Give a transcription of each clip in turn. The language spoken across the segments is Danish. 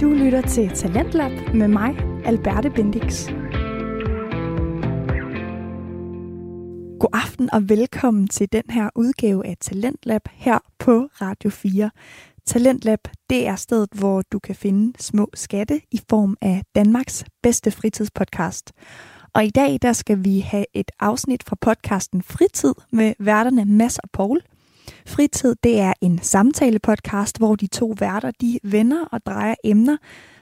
Du lytter til Talentlab med mig, Alberte Bendix. God aften og velkommen til den her udgave af Talentlab her på Radio 4. Talentlab, det er stedet, hvor du kan finde små skatte i form af Danmarks bedste fritidspodcast. Og i dag, der skal vi have et afsnit fra podcasten Fritid med værterne Mads og Paul. Fritid, det er en samtale-podcast, hvor de to værter, de vender og drejer emner,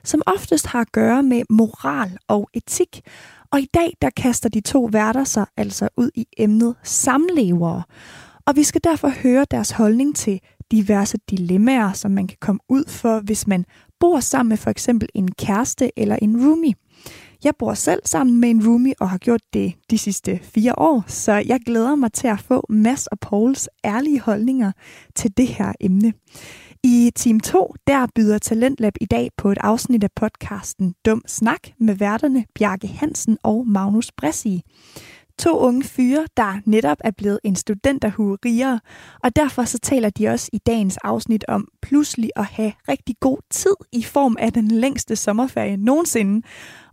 som oftest har at gøre med moral og etik. Og i dag, der kaster de to værter sig altså ud i emnet samlevere. Og vi skal derfor høre deres holdning til diverse dilemmaer, som man kan komme ud for, hvis man bor sammen med for eksempel en kæreste eller en roomie. Jeg bor selv sammen med en roomie og har gjort det de sidste fire år, så jeg glæder mig til at få Mads og Pauls ærlige holdninger til det her emne. I Team 2, der byder Talentlab i dag på et afsnit af podcasten Dum Snak med værterne Bjarke Hansen og Magnus Bressi. To unge fyre, der netop er blevet en studenterhue rigere, og derfor så taler de også i dagens afsnit om pludselig at have rigtig god tid i form af den længste sommerferie nogensinde,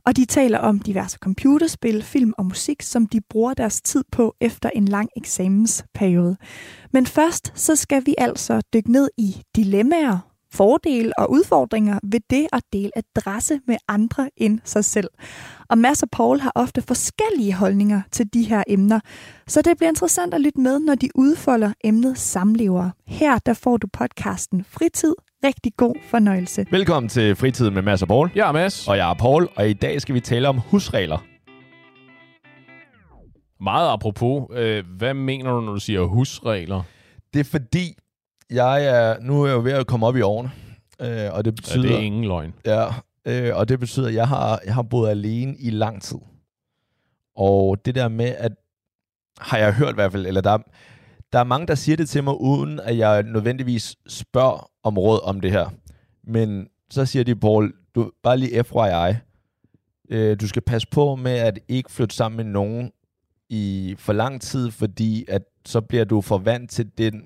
og de taler om diverse computerspil, film og musik, som de bruger deres tid på efter en lang eksamensperiode. Men først så skal vi altså dykke ned i dilemmaer, fordele og udfordringer ved det at dele adresse med andre end sig selv. Og Mads og Paul har ofte forskellige holdninger til de her emner, så det bliver interessant at lytte med, når de udfolder emnet samlever. Her der får du podcasten Fritid rigtig god fornøjelse. Velkommen til Fritiden med Mads og Paul. Jeg er Mads. Og jeg er Paul, og i dag skal vi tale om husregler. Meget apropos, øh, hvad mener du, når du siger husregler? Det er fordi, jeg er, nu er jeg jo ved at komme op i årene, øh, og det betyder... Ja, det er ingen løgn. Ja, øh, og det betyder, at jeg har, jeg har boet alene i lang tid. Og det der med, at har jeg hørt i hvert fald, eller der, der er mange, der siger det til mig, uden at jeg nødvendigvis spørger om råd om det her. Men så siger de, Paul, du, bare lige FYI, øh, du skal passe på med at ikke flytte sammen med nogen i for lang tid, fordi at så bliver du for vant til den,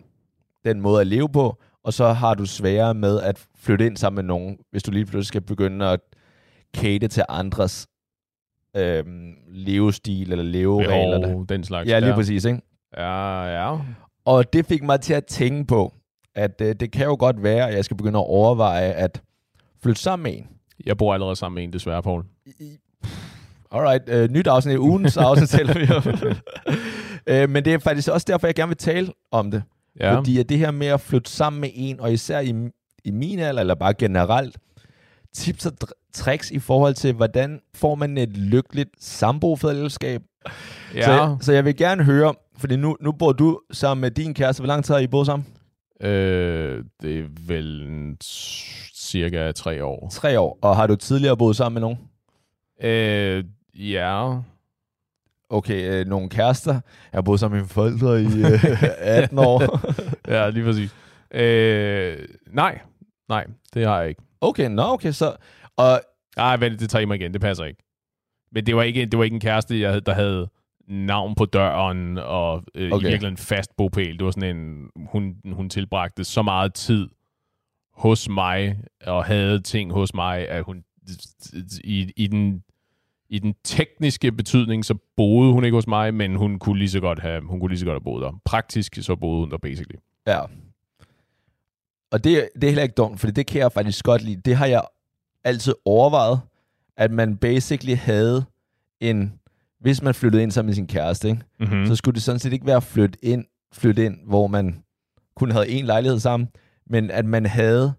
den måde at leve på, og så har du sværere med at flytte ind sammen med nogen, hvis du lige pludselig skal begynde at kate til andres øh, levestil eller leveregler. Behov, den slags. Ja, lige ja. præcis, ikke? Ja, ja. Og det fik mig til at tænke på, at øh, det kan jo godt være, at jeg skal begynde at overveje at flytte sammen med en. Jeg bor allerede sammen med en, desværre, Paul. Alright, øh, nyt afsnit. Ugens afsnit taler vi om. øh, men det er faktisk også derfor, jeg gerne vil tale om det. Ja. Fordi at det her med at flytte sammen med en, og især i, i min alder, eller bare generelt, tips og tricks i forhold til, hvordan får man et lykkeligt sambofællesskab. Ja. Så, så jeg vil gerne høre, fordi nu, nu bor du sammen med din kæreste. Hvor lang tid har I boet sammen? Øh, det er vel cirka tre år. Tre år. Og har du tidligere boet sammen med nogen? Øh, ja. Okay, øh, nogle kærester. Jeg har boet sammen med mine forældre i øh, 18 år. ja, lige præcis. Øh, nej, nej, det har jeg ikke. Okay, nå, okay, så... Og... Nej, vent, det tager I mig igen, det passer ikke. Men det var ikke, det var ikke en kæreste, jeg der havde navn på døren, og øh, okay. i virkeligheden fast bopæl. Det var sådan en, hun, hun tilbragte så meget tid hos mig, og havde ting hos mig, at hun i, i den i den tekniske betydning, så boede hun ikke hos mig, men hun kunne lige så godt have, hun kunne lige så godt have boet der. Praktisk, så boede hun der basically. Ja. Og det, det er heller ikke dumt, for det kan jeg faktisk godt lide. Det har jeg altid overvejet, at man basically havde en hvis man flyttede ind sammen med sin kæreste, ikke? Mm-hmm. så skulle det sådan set ikke være at flytte ind, flytte ind, hvor man kun havde en lejlighed sammen, men at man havde,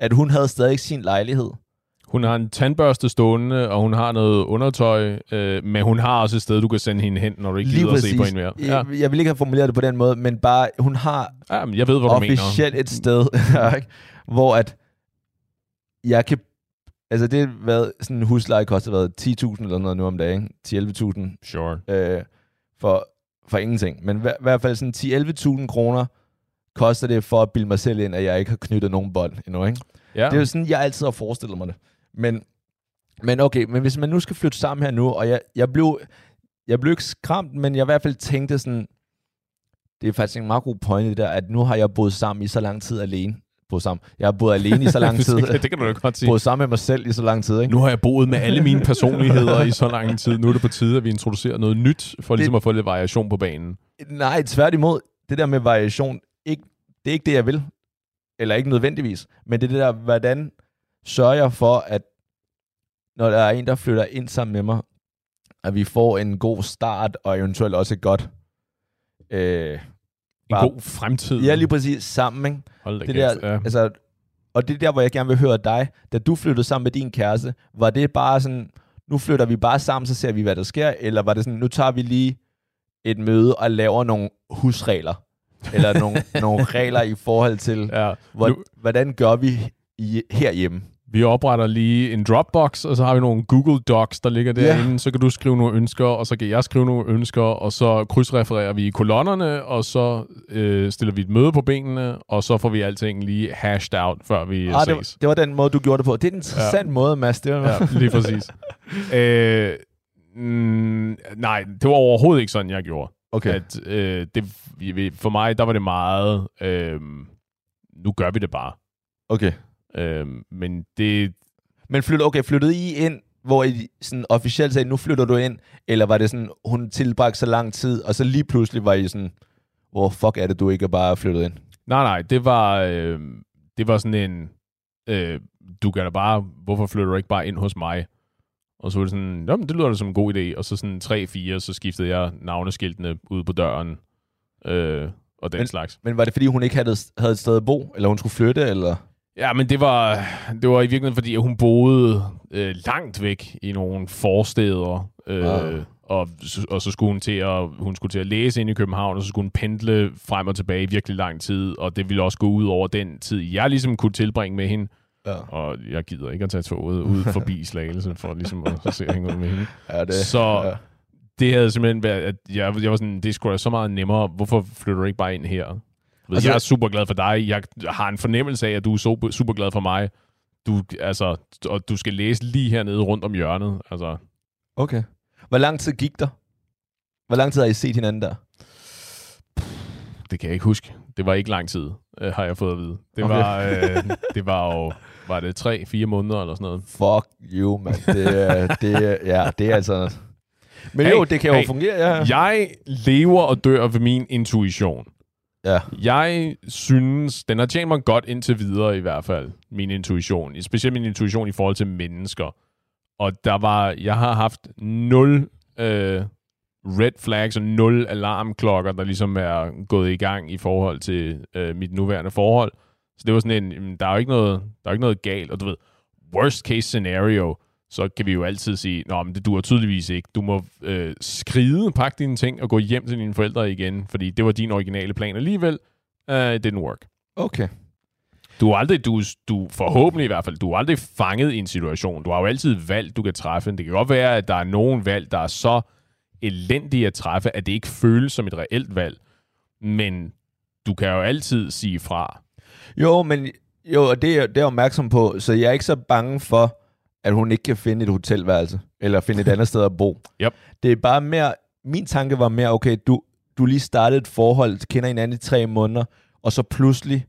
at hun havde stadig sin lejlighed. Hun har en tandbørste stående, og hun har noget undertøj, øh, men hun har også et sted, du kan sende hende hen, når du ikke Lige gider præcis. at se på hende mere. Ja. Jeg, jeg vil ikke have formuleret det på den måde, men bare, hun har ja, men jeg ved, hvad du officielt et sted, hvor at jeg kan Altså det hvad sådan en husleje koster hvad, 10.000 eller noget nu om dagen, 10-11.000. Sure. Øh, for, for ingenting. Men i hvert fald sådan 10-11.000 kroner koster det for at bilde mig selv ind, at jeg ikke har knyttet nogen bånd endnu, ikke? Ja. Det er jo sådan, jeg altid har forestillet mig det. Men, men okay, men hvis man nu skal flytte sammen her nu, og jeg, jeg blev, jeg blev ikke skræmt, men jeg i hvert fald tænkte sådan, det er faktisk en meget god pointe der, at nu har jeg boet sammen i så lang tid alene boet sammen. Jeg har boet alene i så lang tid. det, kan du da godt sige. Boet sammen med mig selv i så lang tid, ikke? Nu har jeg boet med alle mine personligheder i så lang tid. Nu er det på tide, at vi introducerer noget nyt, for det, ligesom at få lidt variation på banen. Nej, tværtimod. Det der med variation, ikke, det er ikke det, jeg vil. Eller ikke nødvendigvis. Men det er det der, hvordan sørger jeg for, at når der er en, der flytter ind sammen med mig, at vi får en god start, og eventuelt også et godt... Øh, bare, god fremtid. Ja, lige præcis. Sammen, ikke? Hold det der, ja. altså, og det er der, hvor jeg gerne vil høre dig. Da du flyttede sammen med din kæreste, var det bare sådan, nu flytter vi bare sammen, så ser vi, hvad der sker? Eller var det sådan, nu tager vi lige et møde og laver nogle husregler? Eller nogle, nogle regler i forhold til, ja. hvor, hvordan gør vi i, herhjemme? Vi opretter lige en Dropbox, og så har vi nogle Google Docs, der ligger derinde. Yeah. Så kan du skrive nogle ønsker, og så kan jeg skrive nogle ønsker, og så krydsrefererer vi i kolonnerne, og så øh, stiller vi et møde på benene, og så får vi alting lige hashed out, før vi ah, ses. Det var, det var den måde, du gjorde det på. Det er en interessant ja. måde, Mads. Det var... Ja, lige præcis. øh, mm, nej, det var overhovedet ikke sådan, jeg gjorde. Okay. At, øh, det, for mig, der var det meget, øh, nu gør vi det bare. Okay. Øh, men det... Men flyttede, okay, flyttede I ind, hvor I sådan officielt sagde, nu flytter du ind, eller var det sådan, hun tilbragte så lang tid, og så lige pludselig var I sådan, hvor fuck er det, du ikke er bare flyttet ind? Nej, nej, det var, øh, det var sådan en, øh, du kan da bare, hvorfor flytter du ikke bare ind hos mig? Og så var det sådan, Jamen, det lyder da som en god idé. Og så sådan 3-4, så skiftede jeg navneskiltene ud på døren, øh, og den men, slags. Men var det, fordi hun ikke havde, havde et sted at bo, eller hun skulle flytte, eller? Ja, men det var, det var i virkeligheden, fordi hun boede øh, langt væk i nogle forsteder, øh, ah. og, og så skulle hun til at, hun skulle til at læse ind i København, og så skulle hun pendle frem og tilbage i virkelig lang tid, og det ville også gå ud over den tid, jeg ligesom kunne tilbringe med hende. Ja. Og jeg gider ikke at tage toget ud forbi Slagelse, for ligesom at se hænge ud med hende. Ja, det, så ja. det havde simpelthen været, at jeg, jeg var sådan, det skulle så meget nemmere. Hvorfor flytter du ikke bare ind her? Altså, jeg er super glad for dig. Jeg har en fornemmelse af, at du er super, super glad for mig. Du, altså, og du skal læse lige hernede rundt om hjørnet. Altså. Okay. Hvor lang tid gik der? Hvor lang tid har I set hinanden der? Det kan jeg ikke huske. Det var ikke lang tid, øh, har jeg fået at vide. Det okay. var, øh, det var jo, var det tre, fire måneder eller sådan noget? Fuck you, man. Det, det, ja, det er altså... Men hey, jo, det kan jo hey, fungere, ja. Jeg lever og dør ved min intuition. Ja. Jeg synes, den har tjent mig godt indtil videre i hvert fald, min intuition. Specielt min intuition i forhold til mennesker. Og der var, jeg har haft nul øh, red flags og nul alarmklokker, der ligesom er gået i gang i forhold til øh, mit nuværende forhold. Så det var sådan en, der er jo ikke noget, der er ikke noget galt. Og du ved, worst case scenario, så kan vi jo altid sige, Nå, men det duer tydeligvis ikke. Du må øh, skride, pakke dine ting og gå hjem til dine forældre igen, fordi det var din originale plan alligevel. Uh, it didn't work. Okay. Du er aldrig, du, du forhåbentlig i hvert fald, du er aldrig fanget i en situation. Du har jo altid valgt, du kan træffe. Det kan godt være, at der er nogen valg, der er så elendige at træffe, at det ikke føles som et reelt valg. Men du kan jo altid sige fra. Jo, men jo, og det, er, det er jeg opmærksom på, så jeg er ikke så bange for, at hun ikke kan finde et hotelværelse, eller finde et andet sted at bo. Yep. Det er bare mere, min tanke var mere, okay, du, du lige startede et forhold, kender hinanden i tre måneder, og så pludselig,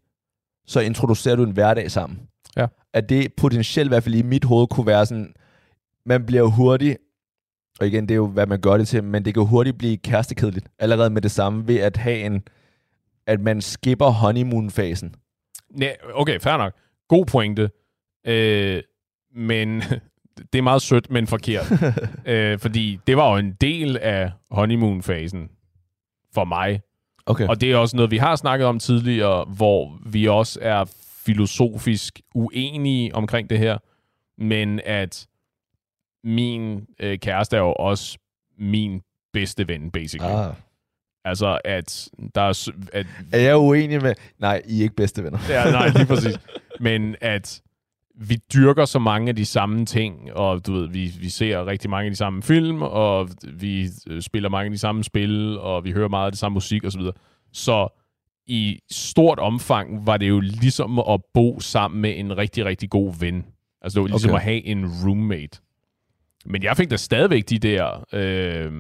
så introducerer du en hverdag sammen. Ja. At det potentielt, i hvert fald i mit hoved, kunne være sådan, man bliver hurtigt, og igen, det er jo, hvad man gør det til, men det kan hurtigt blive kærestekedeligt, allerede med det samme, ved at have en, at man skipper honeymoon-fasen. Ja, okay, fair nok. God pointe. Øh, men det er meget sødt, men forkert. øh, fordi det var jo en del af honeymoon-fasen for mig. Okay. Og det er også noget, vi har snakket om tidligere, hvor vi også er filosofisk uenige omkring det her. Men at min øh, kæreste er jo også min bedste ven, basically. Ah. Altså, at der er... At, er jeg uenig med... Nej, I er ikke bedste venner. ja, nej, lige præcis. Men at vi dyrker så mange af de samme ting, og du ved, vi, vi ser rigtig mange af de samme film, og vi øh, spiller mange af de samme spil, og vi hører meget af det samme musik osv. Så, så i stort omfang var det jo ligesom at bo sammen med en rigtig, rigtig god ven. Altså det var ligesom okay. at have en roommate. Men jeg fik da stadigvæk de der, øh,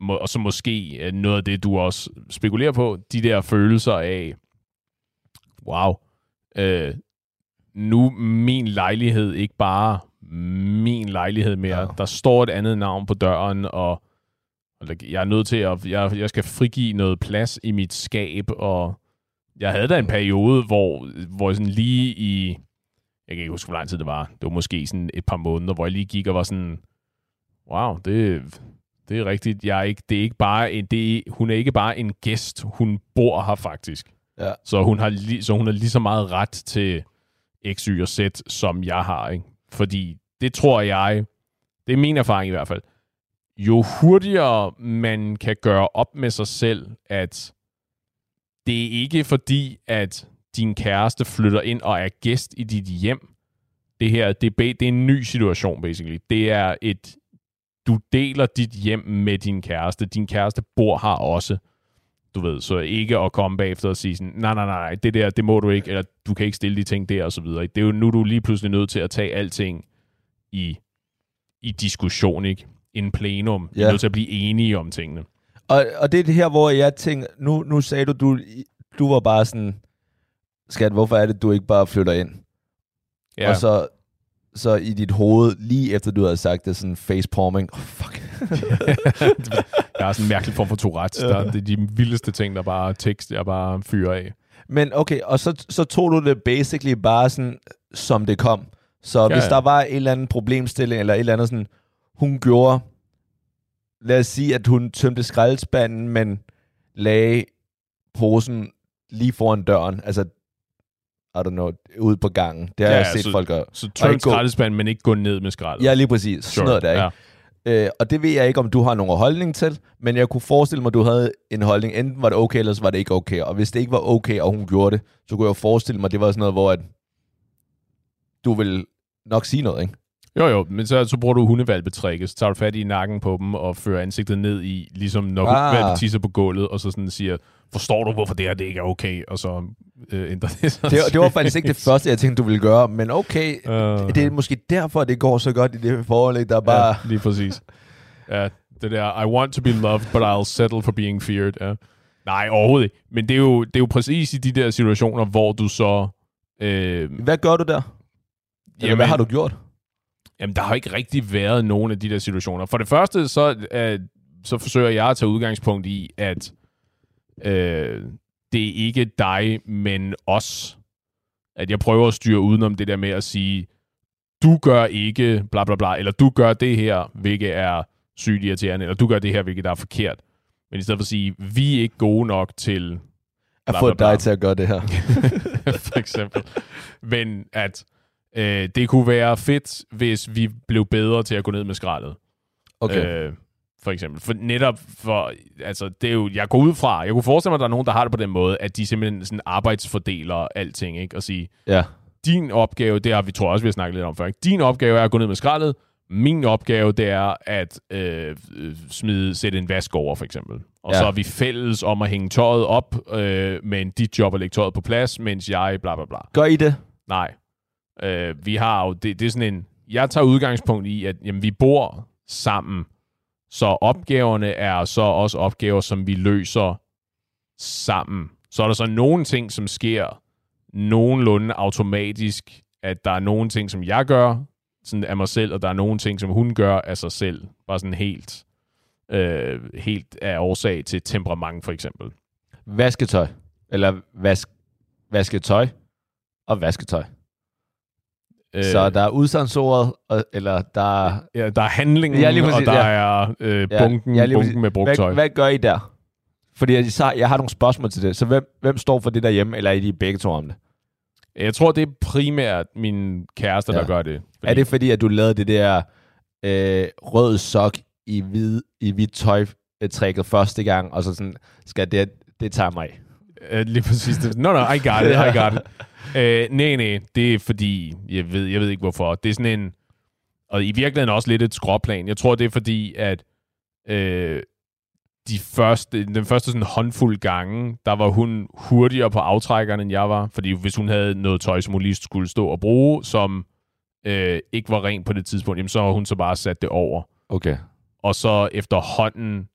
må, og så måske noget af det, du også spekulerer på, de der følelser af, wow, øh, nu min lejlighed ikke bare min lejlighed mere. Ja. Der står et andet navn på døren, og, jeg er nødt til at, jeg, jeg skal frigive noget plads i mit skab, og jeg havde da en periode, hvor, hvor sådan lige i, jeg kan ikke huske, hvor lang tid det var, det var måske sådan et par måneder, hvor jeg lige gik og var sådan, wow, det, det er rigtigt. Jeg er ikke, det er ikke bare en, det er, hun er ikke bare en gæst, hun bor her faktisk. Ja. Så, hun har li, så hun har lige så meget ret til X, Y og Z, som jeg har. Ikke? Fordi det tror jeg, det er min erfaring i hvert fald, jo hurtigere man kan gøre op med sig selv, at det er ikke fordi, at din kæreste flytter ind og er gæst i dit hjem. Det her, det er, det er en ny situation, basically. Det er et, du deler dit hjem med din kæreste. Din kæreste bor her også. Du ved, så ikke at komme bagefter og sige sådan, nej, nej, nej, det der, det må du ikke, eller du kan ikke stille de ting der, og så videre. Det er jo nu, du er lige pludselig nødt til at tage alting i, i diskussion, ikke? In plenum. Ja. Du er nødt til at blive enige om tingene. Og, og det er det her, hvor jeg tænker, nu, nu sagde du, du, du var bare sådan, skat, hvorfor er det, du ikke bare flytter ind? Ja. Og så, så i dit hoved, lige efter du havde sagt det, sådan facepalming, oh, fuck. jeg har sådan en mærkelig form for Tourette. Der, det er de vildeste ting, der bare tekst, jeg bare fyrer af. Men okay, og så, så tog du det basically bare sådan, som det kom. Så ja, hvis ja. der var en eller anden problemstilling, eller et eller andet sådan, hun gjorde, lad os sige, at hun tømte skraldespanden, men lagde posen lige foran døren. Altså, I don't know, ude på gangen. Det har ja, jeg set så, folk gøre. Så tøm skraldespanden, men ikke gå ned med skraldet. Ja, lige præcis. Sure. Sådan noget der, ikke? Ja. Øh, og det ved jeg ikke, om du har nogen holdning til, men jeg kunne forestille mig, at du havde en holdning. Enten var det okay, eller så var det ikke okay. Og hvis det ikke var okay, og hun gjorde det, så kunne jeg forestille mig, at det var sådan noget, hvor at du vil nok sige noget, ikke? Jo, jo, men så, så bruger du hundevalpetrækket, så tager du fat i nakken på dem og fører ansigtet ned i, ligesom når ah. valpe tisser på gulvet, og så sådan siger, forstår du, hvorfor det her det ikke er okay, og så øh, ændrer det sig. Det, det var faktisk ikke det første, jeg tænkte, du ville gøre, men okay, uh. det er måske derfor, det går så godt i det forhold, der bare... Ja, lige præcis. Ja, det der, I want to be loved, but I'll settle for being feared. Ja. Nej, overhovedet ikke. Men det er, jo, det er jo præcis i de der situationer, hvor du så... Øh, Hvad gør du der? Eller jamen, hvad har du gjort? Jamen, der har ikke rigtig været nogen af de der situationer. For det første, så, øh, så forsøger jeg at tage udgangspunkt i, at øh, det er ikke dig, men os. At jeg prøver at styre udenom det der med at sige, du gør ikke bla bla bla, eller du gør det her, hvilket er sygt irriterende, eller du gør det her, hvilket er forkert. Men i stedet for at sige, vi er ikke gode nok til... At få dig til at gøre det her. for eksempel. Men at Øh, det kunne være fedt, hvis vi blev bedre til at gå ned med skraldet. Okay. Øh, for eksempel. For netop for, altså, det er jo, jeg går ud fra, jeg kunne forestille mig, at der er nogen, der har det på den måde, at de simpelthen sådan arbejdsfordeler alting, ikke? Og sige, ja. din opgave, det har vi tror også, vi har snakket lidt om før, ikke? din opgave er at gå ned med skraldet, min opgave, det er at øh, smide, sætte en vask over, for eksempel. Og ja. så er vi fælles om at hænge tøjet op, øh, men dit job er at lægge tøjet på plads, mens jeg bla bla bla. Gør I det? Nej. Øh, vi har jo, det, det er sådan en, jeg tager udgangspunkt i, at jamen, vi bor sammen, så opgaverne er så også opgaver, som vi løser sammen. Så er der så nogle ting, som sker nogenlunde automatisk, at der er nogle ting, som jeg gør sådan af mig selv, og der er nogle ting, som hun gør af sig selv. Bare sådan helt, øh, helt af årsag til temperament, for eksempel. Vasketøj. Eller vask, vasketøj og vasketøj. Øh, så der er udsagsordet, eller der er... Ja, der er handlingen, ja, præcis, og der ja. er øh, bunken, ja, ja, bunken med brugt tøj. Hvad, hvad gør I der? Fordi jeg, jeg har nogle spørgsmål til det. Så hvem, hvem står for det derhjemme, eller er I begge to om det? Jeg tror, det er primært min kæreste, ja. der gør det. Fordi... Er det fordi, at du lavede det der øh, rød sok i hvid, i hvidt tøj trækket første gang, og så sådan, skal det, det tager mig? Uh, lige præcis. No, no, I got it, I got it. Øh, nej, nej, det er fordi, jeg ved, jeg ved ikke hvorfor. Det er sådan en, og i virkeligheden også lidt et skråplan. Jeg tror, det er fordi, at øh, de første, den første sådan håndfuld gange, der var hun hurtigere på aftrækkerne, end jeg var. Fordi hvis hun havde noget tøj, som hun lige skulle stå og bruge, som øh, ikke var rent på det tidspunkt, jamen, så har hun så bare sat det over. Okay. Og så efterhånden,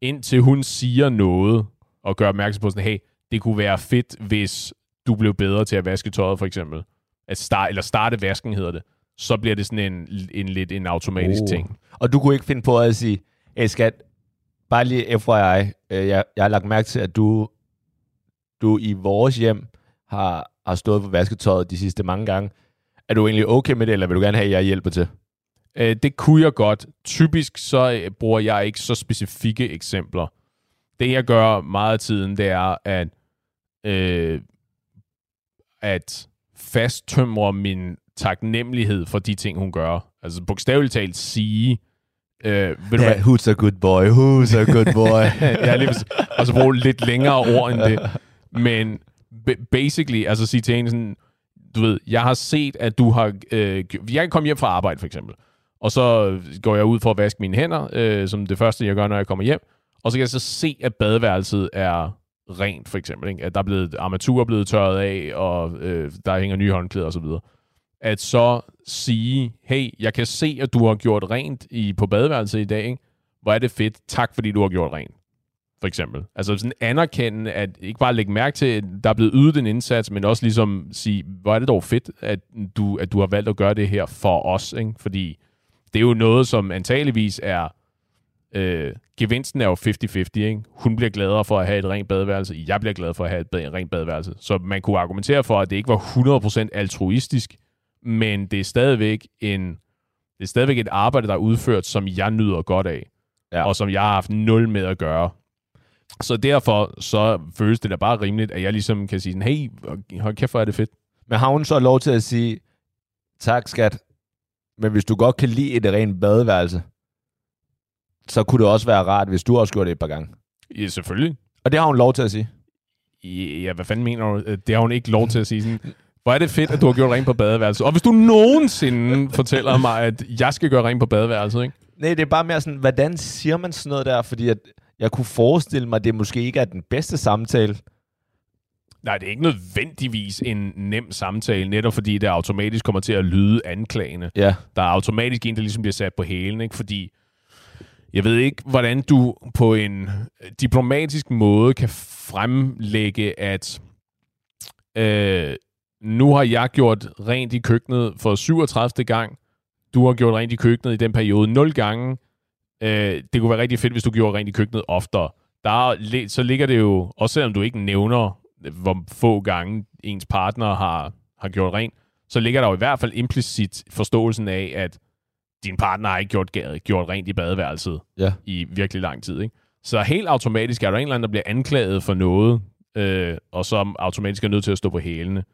indtil hun siger noget, og gør opmærksom på sådan, hey, det kunne være fedt, hvis du blev bedre til at vaske tøjet, for eksempel, at start, eller starte vasken hedder det, så bliver det sådan en, en lidt en automatisk oh. ting. Og du kunne ikke finde på at sige, hey skat, bare lige FYI, øh, jeg, jeg har lagt mærke til, at du, du i vores hjem har, har stået på vasketøjet de sidste mange gange. Er du egentlig okay med det, eller vil du gerne have, at jeg hjælper til? Øh, det kunne jeg godt. Typisk så øh, bruger jeg ikke så specifikke eksempler. Det jeg gør meget af tiden, det er at, øh, at fasttømre min taknemmelighed for de ting, hun gør. Altså bogstaveligt talt sige, Øh, ved du yeah, hvad? who's a good boy, who's a good boy. ja, lige og så bruge lidt længere ord end det. Men basically, altså sige til en sådan, du ved, jeg har set, at du har... Øh, jeg kan komme hjem fra arbejde, for eksempel. Og så går jeg ud for at vaske mine hænder, øh, som det første, jeg gør, når jeg kommer hjem. Og så kan jeg så se, at badeværelset er rent, for eksempel. Ikke? At der er blevet, armatur er blevet tørret af, og øh, der hænger nye håndklæder osv. At så sige, hey, jeg kan se, at du har gjort rent i, på badeværelset i dag. Ikke? Hvor er det fedt. Tak, fordi du har gjort rent for eksempel. Altså sådan anerkende, at ikke bare lægge mærke til, at der er blevet ydet en indsats, men også ligesom sige, hvor er det dog fedt, at du, at du har valgt at gøre det her for os, ikke? fordi det er jo noget, som antageligvis er, øh, gevinsten er jo 50-50, ikke? Hun bliver gladere for at have et rent badeværelse, jeg bliver glad for at have et rent badeværelse. Så man kunne argumentere for, at det ikke var 100% altruistisk, men det er stadigvæk en, det er stadigvæk et arbejde, der er udført, som jeg nyder godt af, ja. og som jeg har haft nul med at gøre. Så derfor så føles det da bare rimeligt, at jeg ligesom kan sige, hey, hold kæft, hvor er det fedt. Men har hun så lov til at sige, tak skat, men hvis du godt kan lide et rent badeværelse, så kunne det også være rart, hvis du også gjorde det et par gange. Ja, selvfølgelig. Og det har hun lov til at sige. Ja, hvad fanden mener du? Det har hun ikke lov til at sige. Sådan, hvor er det fedt, at du har gjort rent på badeværelset. Og hvis du nogensinde fortæller mig, at jeg skal gøre rent på badeværelset, ikke? Nej, det er bare mere sådan, hvordan siger man sådan noget der? Fordi at jeg kunne forestille mig, at det måske ikke er den bedste samtale. Nej, det er ikke nødvendigvis en nem samtale, netop fordi det automatisk kommer til at lyde anklagende. Ja. Der er automatisk en, der ligesom bliver sat på hælen, ikke? fordi jeg ved ikke, hvordan du på en øh, diplomatisk måde kan fremlægge, at øh, nu har jeg gjort rent i køkkenet for 37. gang, du har gjort rent i køkkenet i den periode 0 gange, Øh, det kunne være rigtig fedt, hvis du gjorde rent i køkkenet oftere. Der så ligger det jo, også selvom du ikke nævner, øh, hvor få gange ens partner har, har gjort rent, så ligger der jo i hvert fald implicit forståelsen af, at din partner har ikke gjort, gjort rent i badeværelset ja. i virkelig lang tid. Ikke? Så helt automatisk er der en eller anden, der bliver anklaget for noget, øh, og som automatisk er nødt til at stå på hælene.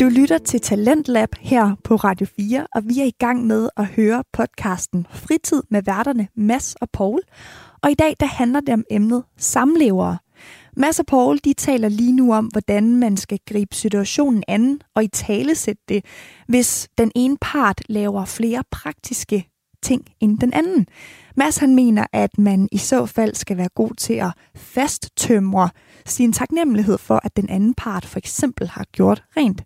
Du lytter til Talentlab her på Radio 4, og vi er i gang med at høre podcasten Fritid med værterne Mads og Paul. Og i dag der handler det om emnet samlevere. Mads og Paul de taler lige nu om, hvordan man skal gribe situationen an og i tale sætte det, hvis den ene part laver flere praktiske ting end den anden. Mads han mener, at man i så fald skal være god til at fasttømre sin taknemmelighed for, at den anden part for eksempel har gjort rent.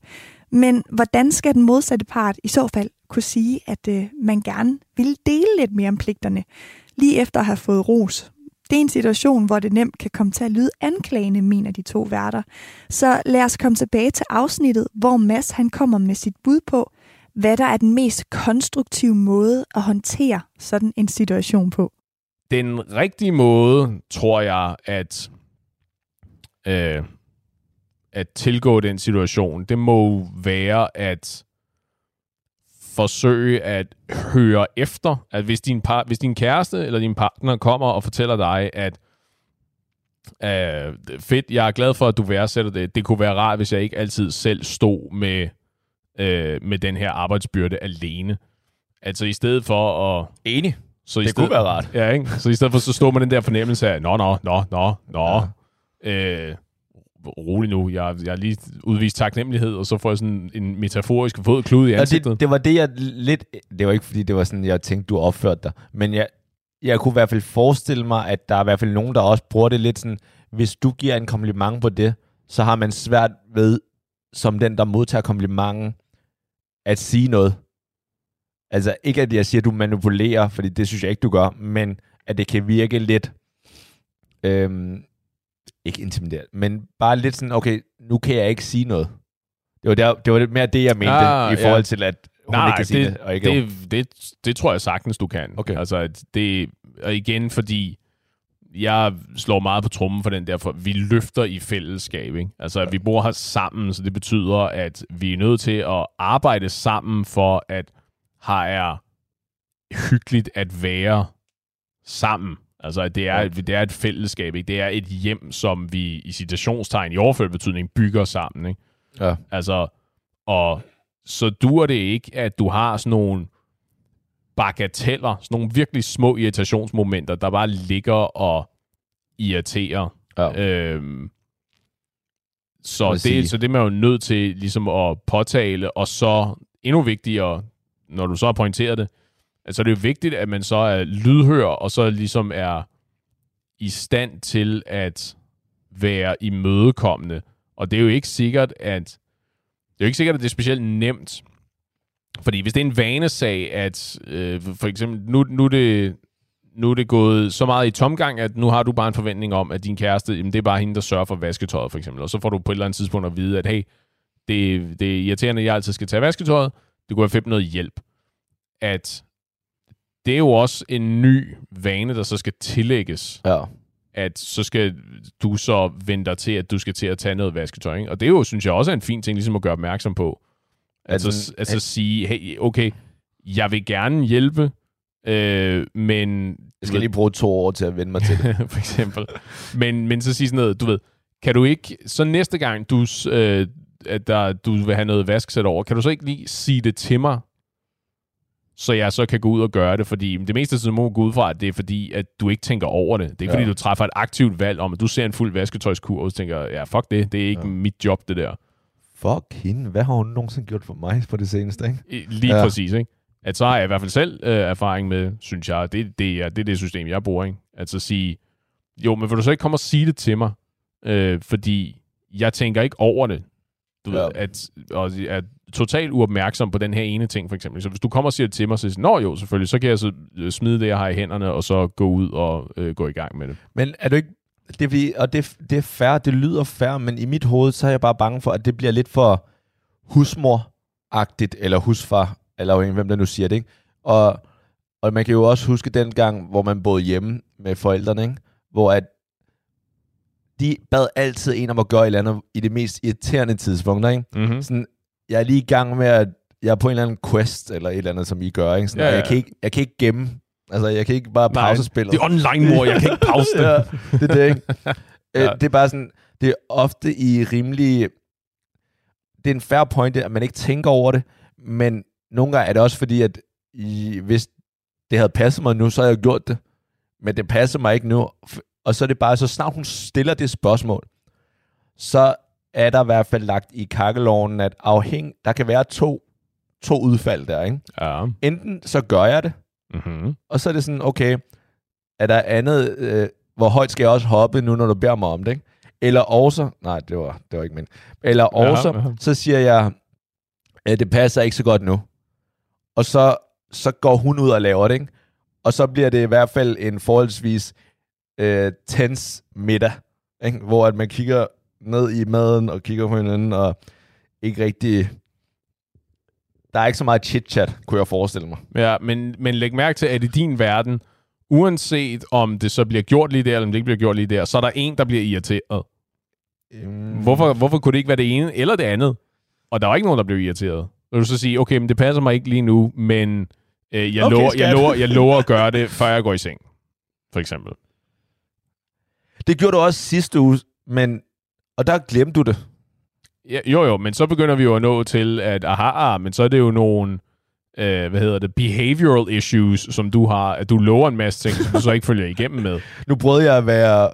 Men hvordan skal den modsatte part i så fald kunne sige, at øh, man gerne vil dele lidt mere om pligterne, lige efter at have fået ros? Det er en situation, hvor det nemt kan komme til at lyde anklagende, mener de to værter. Så lad os komme tilbage til afsnittet, hvor Mads han kommer med sit bud på, hvad der er den mest konstruktive måde at håndtere sådan en situation på. Den rigtige måde, tror jeg, at, øh, at tilgå den situation, det må være at forsøge at høre efter, at hvis din, par, hvis din kæreste eller din partner kommer og fortæller dig, at øh, fedt, jeg er glad for, at du værdsætter det. Det kunne være rart, hvis jeg ikke altid selv stod med øh, med den her arbejdsbyrde alene. Altså i stedet for at... Enig. Så det stedet, kunne være rart. Ja, ikke? Så i stedet for, så står man den der fornemmelse af, nå, nå, nå, nå, nå. Ja. Øh, rolig nu, jeg, jeg har lige udvist taknemmelighed, og så får jeg sådan en metaforisk fod klud i ansigtet. det, det var det, jeg lidt... Det var ikke, fordi det var sådan, jeg tænkte, du opførte dig. Men jeg, jeg kunne i hvert fald forestille mig, at der er i hvert fald nogen, der også bruger det lidt sådan, hvis du giver en kompliment på det, så har man svært ved, som den, der modtager komplimenten, at sige noget. Altså ikke, at jeg siger, at du manipulerer, fordi det synes jeg ikke, du gør, men at det kan virke lidt, øhm, ikke intimideret, men bare lidt sådan, okay, nu kan jeg ikke sige noget. Det var, der, det var mere det, jeg mente, ah, i forhold ja. til, at hun Nej, ikke kan sige det, det. Og ikke det, det, det, det tror jeg sagtens, du kan. Okay. Altså, det, og igen, fordi jeg slår meget på trummen for den der, for vi løfter i fællesskab. Ikke? Altså, ja. vi bor her sammen, så det betyder, at vi er nødt til at arbejde sammen for, at har er hyggeligt at være sammen. Altså, det er, ja. det er et fællesskab, ikke? Det er et hjem, som vi i citationstegn i overført betydning bygger sammen, ikke? Ja. Altså, og så dur det ikke, at du har sådan nogle bagateller, sådan nogle virkelig små irritationsmomenter, der bare ligger og irriterer. Ja. Øhm, så, det, så det er man jo nødt til ligesom at påtale, og så endnu vigtigere, når du så har pointeret det, altså det er jo vigtigt, at man så er lydhør, og så ligesom er i stand til at være imødekommende. Og det er jo ikke sikkert, at det er jo ikke sikkert, at det er specielt nemt. Fordi hvis det er en vanesag, at øh, for eksempel, nu, nu, er det, nu er det gået så meget i tomgang, at nu har du bare en forventning om, at din kæreste, jamen, det er bare hende, der sørger for vasketøjet, for eksempel. Og så får du på et eller andet tidspunkt at vide, at hey, det, det er irriterende, at jeg altid skal tage vasketøjet. Det kunne være fedt med noget hjælp. At det er jo også en ny vane, der så skal tillægges. Ja. At så skal du så vente dig til, at du skal til at tage noget vasketøj. Ikke? Og det er jo, synes jeg, også er en fin ting ligesom at gøre opmærksom på. Altså, altså, altså sige, hey, okay, jeg vil gerne hjælpe, øh, men... Jeg skal lige bruge to år til at vende mig til det. for eksempel. Men, men så sige sådan noget, du ved, kan du ikke, så næste gang du, øh, at der, du vil have noget vasksæt over, kan du så ikke lige sige det til mig, så jeg så kan gå ud og gøre det, fordi det meste så må gå ud fra, at det er fordi, at du ikke tænker over det. Det er ikke ja. fordi, du træffer et aktivt valg om, at du ser en fuld vasketøjskur, og tænker, ja, fuck det, det er ikke ja. mit job, det der. Fuck hende, hvad har hun nogensinde gjort for mig på det seneste, ikke? Lige ja. præcis, ikke? At så har jeg i hvert fald selv øh, erfaring med, synes jeg, det, det, er, det er det system, jeg bruger, ikke? At så sige, jo, men vil du så ikke komme og sige det til mig? Øh, fordi jeg tænker ikke over det. Du ja. ved, at, og, at totalt uopmærksom på den her ene ting, for eksempel. Så hvis du kommer og siger det til mig, så siger Nå jo, selvfølgelig, så kan jeg så øh, smide det, jeg har i hænderne, og så gå ud og øh, gå i gang med det. Men er du ikke... Det fordi, og det, det er fair, det lyder fair, men i mit hoved, så er jeg bare bange for, at det bliver lidt for husmor-agtigt, eller husfar, eller hvem der nu siger det, ikke? Og, og man kan jo også huske den gang, hvor man boede hjemme med forældrene, ikke? Hvor at de bad altid en om at gøre et eller andet i det mest irriterende tidspunkter, ikke? Mm-hmm. Sådan, jeg er lige i gang med at, jeg er på en eller anden quest, eller et eller andet, som I gør, ikke? Sådan, ja, ja. Jeg, kan ikke, jeg kan ikke gemme, altså jeg kan ikke bare pause Nej, spillet. det er online, mor, jeg kan ikke pause det. ja, det er det, ikke? Øh, ja. Det er bare sådan, det er ofte i rimelig, det er en fair point, at man ikke tænker over det, men nogle gange er det også fordi, at I, hvis det havde passet mig nu, så havde jeg gjort det. Men det passer mig ikke nu. Og så er det bare, så snart hun stiller det spørgsmål, så er der i hvert fald lagt i kakkeloven, at afhæng, der kan være to, to udfald der, ikke? Ja. Enten så gør jeg det, mm-hmm. og så er det sådan, okay, er der andet, øh, hvor højt skal jeg også hoppe nu, når du beder mig om det, ikke? Eller også, nej, det var, det var ikke min. Eller også, ja, ja. så siger jeg, at det passer ikke så godt nu. Og så, så går hun ud og laver det, ikke? Og så bliver det i hvert fald en forholdsvis øh, tens middag, ikke? hvor at man kigger ned i maden og kigger på hinanden, og ikke rigtig... Der er ikke så meget chit-chat, kunne jeg forestille mig. Ja, men, men læg mærke til, at i din verden, uanset om det så bliver gjort lige der, eller om det ikke bliver gjort lige der, så er der en, der bliver irriteret. Mm. Hvorfor, hvorfor kunne det ikke være det ene eller det andet? Og der var ikke nogen, der blev irriteret. Og du så sige, okay, men det passer mig ikke lige nu, men øh, jeg, okay, lover, jeg, lover, jeg lover at gøre det, før jeg går i seng. For eksempel. Det gjorde du også sidste uge, men og der glemte du det. Ja, jo, jo, men så begynder vi jo at nå til, at aha, men så er det jo nogle, øh, hvad hedder det, behavioral issues, som du har, at du lover en masse ting, som du så ikke følger igennem med. Nu prøvede jeg at være,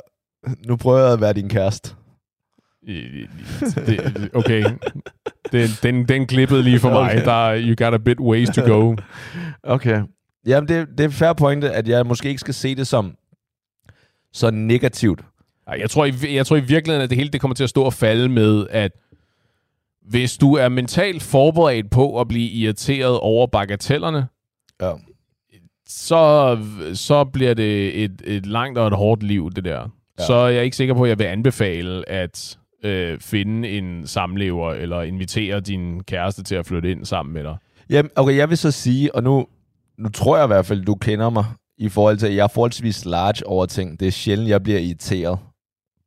nu prøver jeg at være din kæreste. Det, okay. Den, den, den klippede lige for mig. Okay. Der, you got a bit ways to go. Okay. Jamen, det, det er fair pointe, at jeg måske ikke skal se det som så negativt. Jeg tror, i, jeg tror i virkeligheden, at det hele det kommer til at stå og falde med, at hvis du er mentalt forberedt på at blive irriteret over bagatellerne, ja. så, så bliver det et, et langt og et hårdt liv, det der. ja. så er jeg ikke sikker på, at jeg vil anbefale at øh, finde en samlever, eller invitere din kæreste til at flytte ind sammen med dig. Jamen, okay, jeg vil så sige, og nu, nu tror jeg i hvert fald, du kender mig, i forhold til, at jeg er forholdsvis large over ting. Det er sjældent, jeg bliver irriteret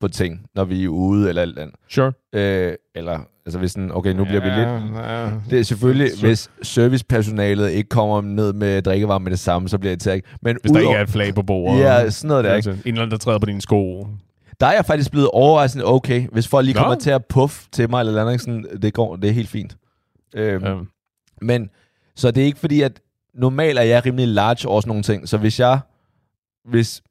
på ting, når vi er ude eller alt andet. Sure. Øh, eller, altså hvis sådan, okay, nu bliver ja, vi lidt... Ja. Det er selvfølgelig, så, hvis servicepersonalet ikke kommer ned med drikkevarme med det samme, så bliver jeg irriteret. Men hvis der ikke er et flag på bordet. Ja, sådan noget der, ikke? En eller anden, der træder på dine sko. Der er jeg faktisk blevet overrasket, okay, hvis folk lige kommer Nå. til at puff til mig eller andet, sådan, det går, det er helt fint. Øhm, ja. Men, så det er ikke fordi, at normalt er jeg rimelig large over sådan nogle ting, så hvis jeg, hvis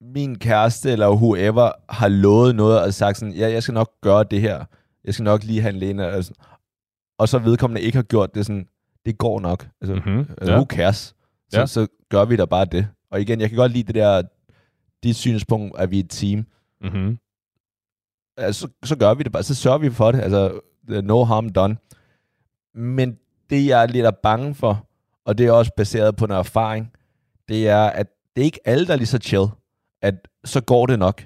min kæreste eller whoever har lovet noget og sagt sådan, ja, jeg skal nok gøre det her, jeg skal nok lige handle ind, og, sådan, og så vedkommende ikke har gjort det sådan, det går nok. Altså, mm-hmm. ja. who cares? Så, ja. så gør vi da bare det. Og igen, jeg kan godt lide det der, dit synspunkt, at vi er et team. Mm-hmm. Altså, så, så gør vi det bare, så sørger vi for det. Altså, no harm done. Men det, jeg er lidt bange for, og det er også baseret på en erfaring, det er, at det er ikke alle, der er lige så chill, at så går det nok.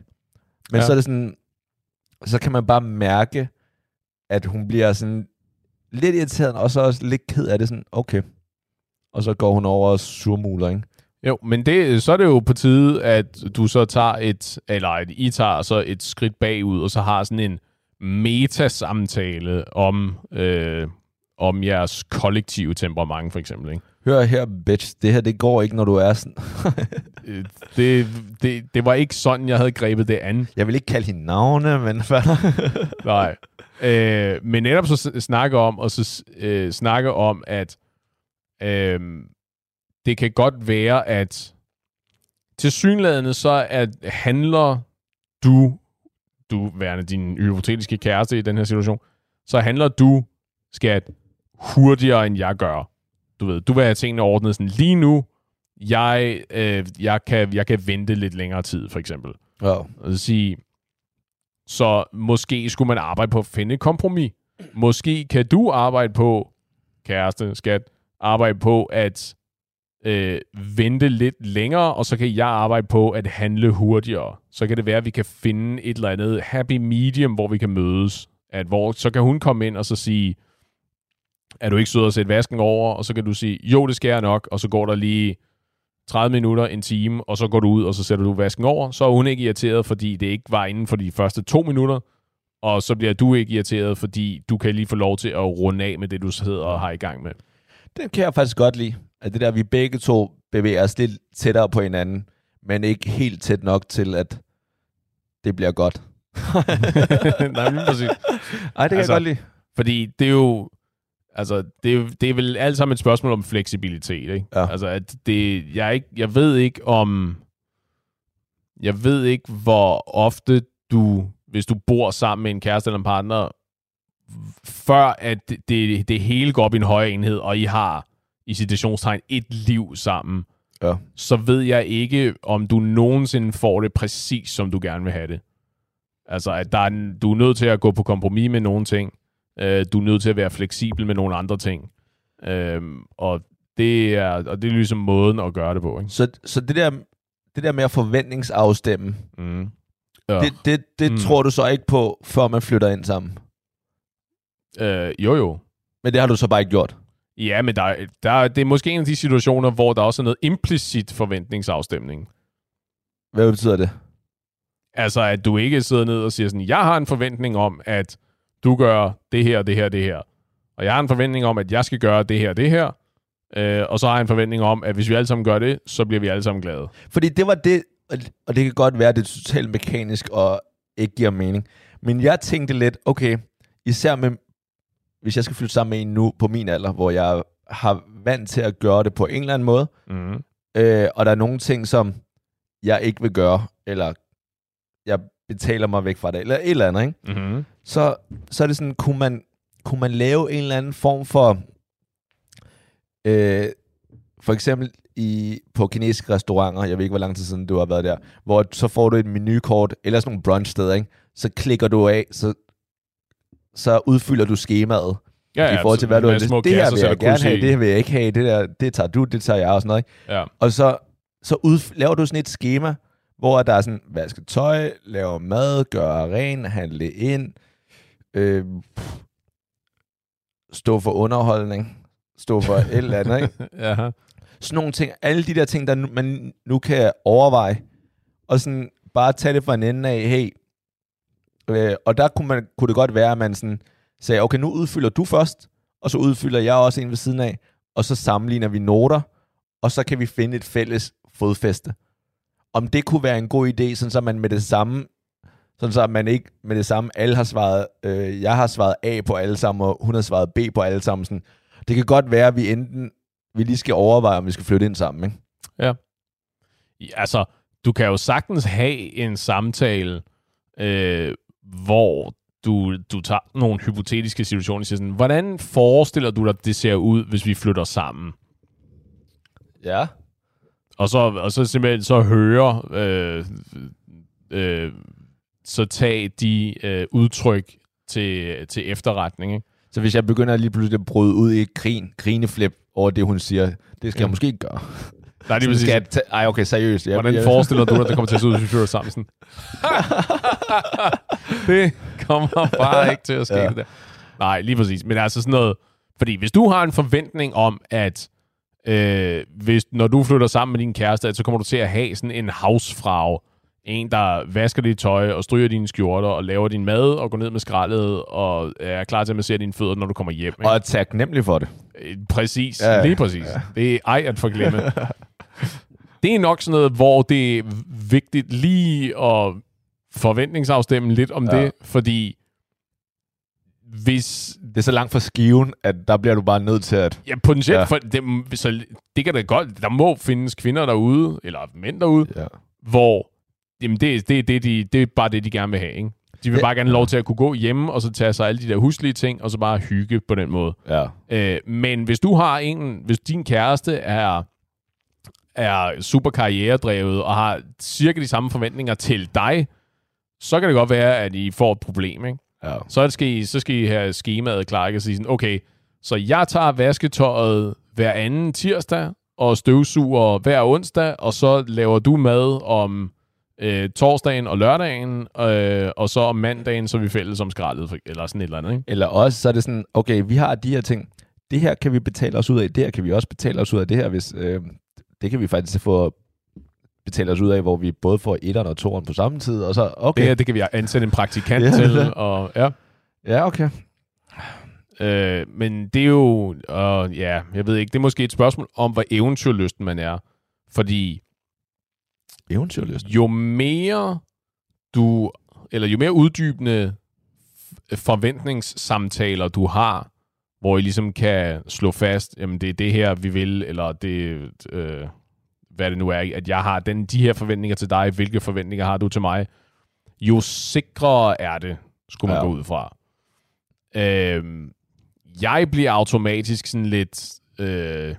Men ja. så er det sådan, så kan man bare mærke, at hun bliver sådan lidt irriteret, og så også lidt ked af det, sådan, okay. Og så går hun over og surmuler, ikke? Jo, men det, så er det jo på tide, at du så tager et, eller at I tager så et skridt bagud, og så har sådan en metasamtale om, øh, om jeres kollektive temperament, for eksempel. Ikke? Hør her, bitch, det her, det går ikke, når du er sådan. Øh, det, det, det var ikke sådan, jeg havde grebet det an. Jeg vil ikke kalde hende navne, men... Nej. Øh, men netop så snakke om, og så øh, snakke om, at øh, det kan godt være, at til synlædende så at handler du, du værende din hypotetiske kæreste i den her situation, så handler du, skat, hurtigere, end jeg gør. Du ved, du vil have tingene ordnet sådan lige nu. Jeg, øh, jeg, kan, jeg kan vente lidt længere tid, for eksempel. Ja. Og sige, så måske skulle man arbejde på at finde et kompromis. Måske kan du arbejde på, kæreste, skat, arbejde på at øh, vente lidt længere, og så kan jeg arbejde på at handle hurtigere. Så kan det være, at vi kan finde et eller andet happy medium, hvor vi kan mødes. At hvor, så kan hun komme ind og så sige, er du ikke sød at sætte vasken over? Og så kan du sige, jo, det skal jeg nok, og så går der lige 30 minutter, en time, og så går du ud, og så sætter du vasken over. Så er hun ikke irriteret, fordi det ikke var inden for de første to minutter, og så bliver du ikke irriteret, fordi du kan lige få lov til at runde af med det, du sidder og har i gang med. Den kan jeg faktisk godt lide. At det der, vi begge to bevæger os lidt tættere på hinanden, men ikke helt tæt nok til, at det bliver godt. Nej, men præcis. Ej, det kan altså, jeg godt lide. Fordi det er jo, Altså, det, er, det er vel alt sammen et spørgsmål om fleksibilitet, ikke? Ja. Altså, at det, jeg, ikke, jeg ved ikke om... Jeg ved ikke, hvor ofte du, hvis du bor sammen med en kæreste eller en partner, før at det, det, hele går op i en højere enhed, og I har i situationstegn et liv sammen, ja. så ved jeg ikke, om du nogensinde får det præcis, som du gerne vil have det. Altså, at der er, du er nødt til at gå på kompromis med nogle ting, Øh, du er nødt til at være fleksibel med nogle andre ting. Øh, og, det er, og det er ligesom måden at gøre det på. Ikke? Så, så det, der, det der med at forventningsafstemme, mm. ja. det, det, det mm. tror du så ikke på, før man flytter ind sammen? Øh, jo, jo. Men det har du så bare ikke gjort? Ja, men der, der, det er måske en af de situationer, hvor der også er noget implicit forventningsafstemning. Hvad betyder det? Altså, at du ikke sidder ned og siger sådan, jeg har en forventning om, at du gør det her, det her, det her. Og jeg har en forventning om, at jeg skal gøre det her, det her. Øh, og så har jeg en forventning om, at hvis vi alle sammen gør det, så bliver vi alle sammen glade. Fordi det var det, og det kan godt være, at det er totalt mekanisk og ikke giver mening. Men jeg tænkte lidt, okay, især med, hvis jeg skal flytte sammen med en nu på min alder, hvor jeg har vant til at gøre det på en eller anden måde, mm. øh, og der er nogle ting, som jeg ikke vil gøre, eller jeg betaler mig væk fra det, eller et eller andet, ikke? Mm-hmm. Så, så er det sådan, kunne man, kunne man lave en eller anden form for, øh, for eksempel i, på kinesiske restauranter, jeg ved ikke, hvor lang tid siden du har været der, hvor så får du et menukort, eller sådan nogle brunchsteder, ikke? Så klikker du af, så, så udfylder du skemaet. Ja, ja, i forhold til, hvad du har Det her vil jeg gerne have, det vil jeg ikke have, det der, det tager du, det tager jeg og sådan noget. Ikke? Ja. Og så, så ud, laver du sådan et schema, hvor der er sådan, vaske tøj, lave mad, gøre ren, handle ind, øh, stå for underholdning, stå for et eller andet, ikke? ja. Sådan nogle ting, alle de der ting, der nu, man nu kan overveje, og sådan bare tage det fra en ende af, hey, øh, og der kunne, man, kunne det godt være, at man sådan sagde, okay, nu udfylder du først, og så udfylder jeg også en ved siden af, og så sammenligner vi noter, og så kan vi finde et fælles fodfæste. Om det kunne være en god idé, sådan så man med det samme, sådan så man ikke med det samme, alle har svaret, øh, jeg har svaret A på alle sammen, og hun har svaret B på alle sammen. Sådan. Det kan godt være, at vi enten, vi lige skal overveje, om vi skal flytte ind sammen, ikke? Ja. altså, du kan jo sagtens have en samtale, øh, hvor du, du tager nogle hypotetiske situationer og siger sådan, hvordan forestiller du dig, det ser ud, hvis vi flytter sammen? Ja. Og så, og så simpelthen så høre, øh, øh, så tage de øh, udtryk til, til efterretning. Ikke? Så hvis jeg begynder lige pludselig at bryde ud i grin, grineflip over det, hun siger, det skal ja. jeg måske ikke gøre. Nej, det vil sige, ta- Ej, okay, seriøst. Jeg, hvordan jeg, forestiller du dig, at det kommer til at se ud, hvis vi sammen? Sådan. det kommer bare ikke til at ske, ja. det der. Nej, lige præcis. Men altså sådan noget... Fordi hvis du har en forventning om, at øh, hvis, når du flytter sammen med din kæreste, så kommer du til at have sådan en housefrag, en, der vasker dit tøj og stryger dine skjorter og laver din mad og går ned med skraldet og er klar til at massere dine fødder, når du kommer hjem. Ikke? Og er taknemmelig for det. Øh, præcis, ja, lige præcis. Ja. Det er ej at forglemme. det er nok sådan noget, hvor det er vigtigt lige at forventningsafstemme lidt om ja. det, fordi hvis... Det er så langt fra skiven, at der bliver du bare nødt til at... Ja, potentielt. Ja. For det, så det kan da godt... Der må findes kvinder derude, eller mænd derude, ja. hvor jamen det, det, det, de, det er bare det, de gerne vil have, ikke? De vil det, bare gerne have lov til at kunne gå hjemme, og så tage sig alle de der huslige ting, og så bare hygge på den måde. Ja. Øh, men hvis du har en... Hvis din kæreste er er super karrieredrevet og har cirka de samme forventninger til dig, så kan det godt være, at I får et problem, ikke? Ja. Så, skal I, så skal I have skemaet klar, ikke? Og sige sådan, okay, så jeg tager vasketøjet hver anden tirsdag, og støvsuger hver onsdag, og så laver du mad om øh, torsdagen og lørdagen, øh, og så om mandagen, så er vi fælles om skraldet, eller sådan et eller andet. Ikke? Eller også, så er det sådan, okay, vi har de her ting, det her kan vi betale os ud af, det her kan vi også betale os ud af, det her, hvis, øh, det kan vi faktisk få betale os ud af, hvor vi både får etteren og toeren på samme tid, og så, okay. Det her, det kan vi ansætte en praktikant ja, til, og ja. Ja, okay. Øh, men det er jo, øh, ja, jeg ved ikke, det er måske et spørgsmål om, hvor eventyrlysten man er. Fordi eventyrlysten? Jo mere du, eller jo mere uddybende forventningssamtaler du har, hvor I ligesom kan slå fast, jamen det er det her, vi vil, eller det, øh, hvad det nu er, at jeg har den, de her forventninger til dig, hvilke forventninger har du til mig, jo sikrere er det, skulle man ja. gå ud fra. Øh, jeg bliver automatisk sådan lidt, øh,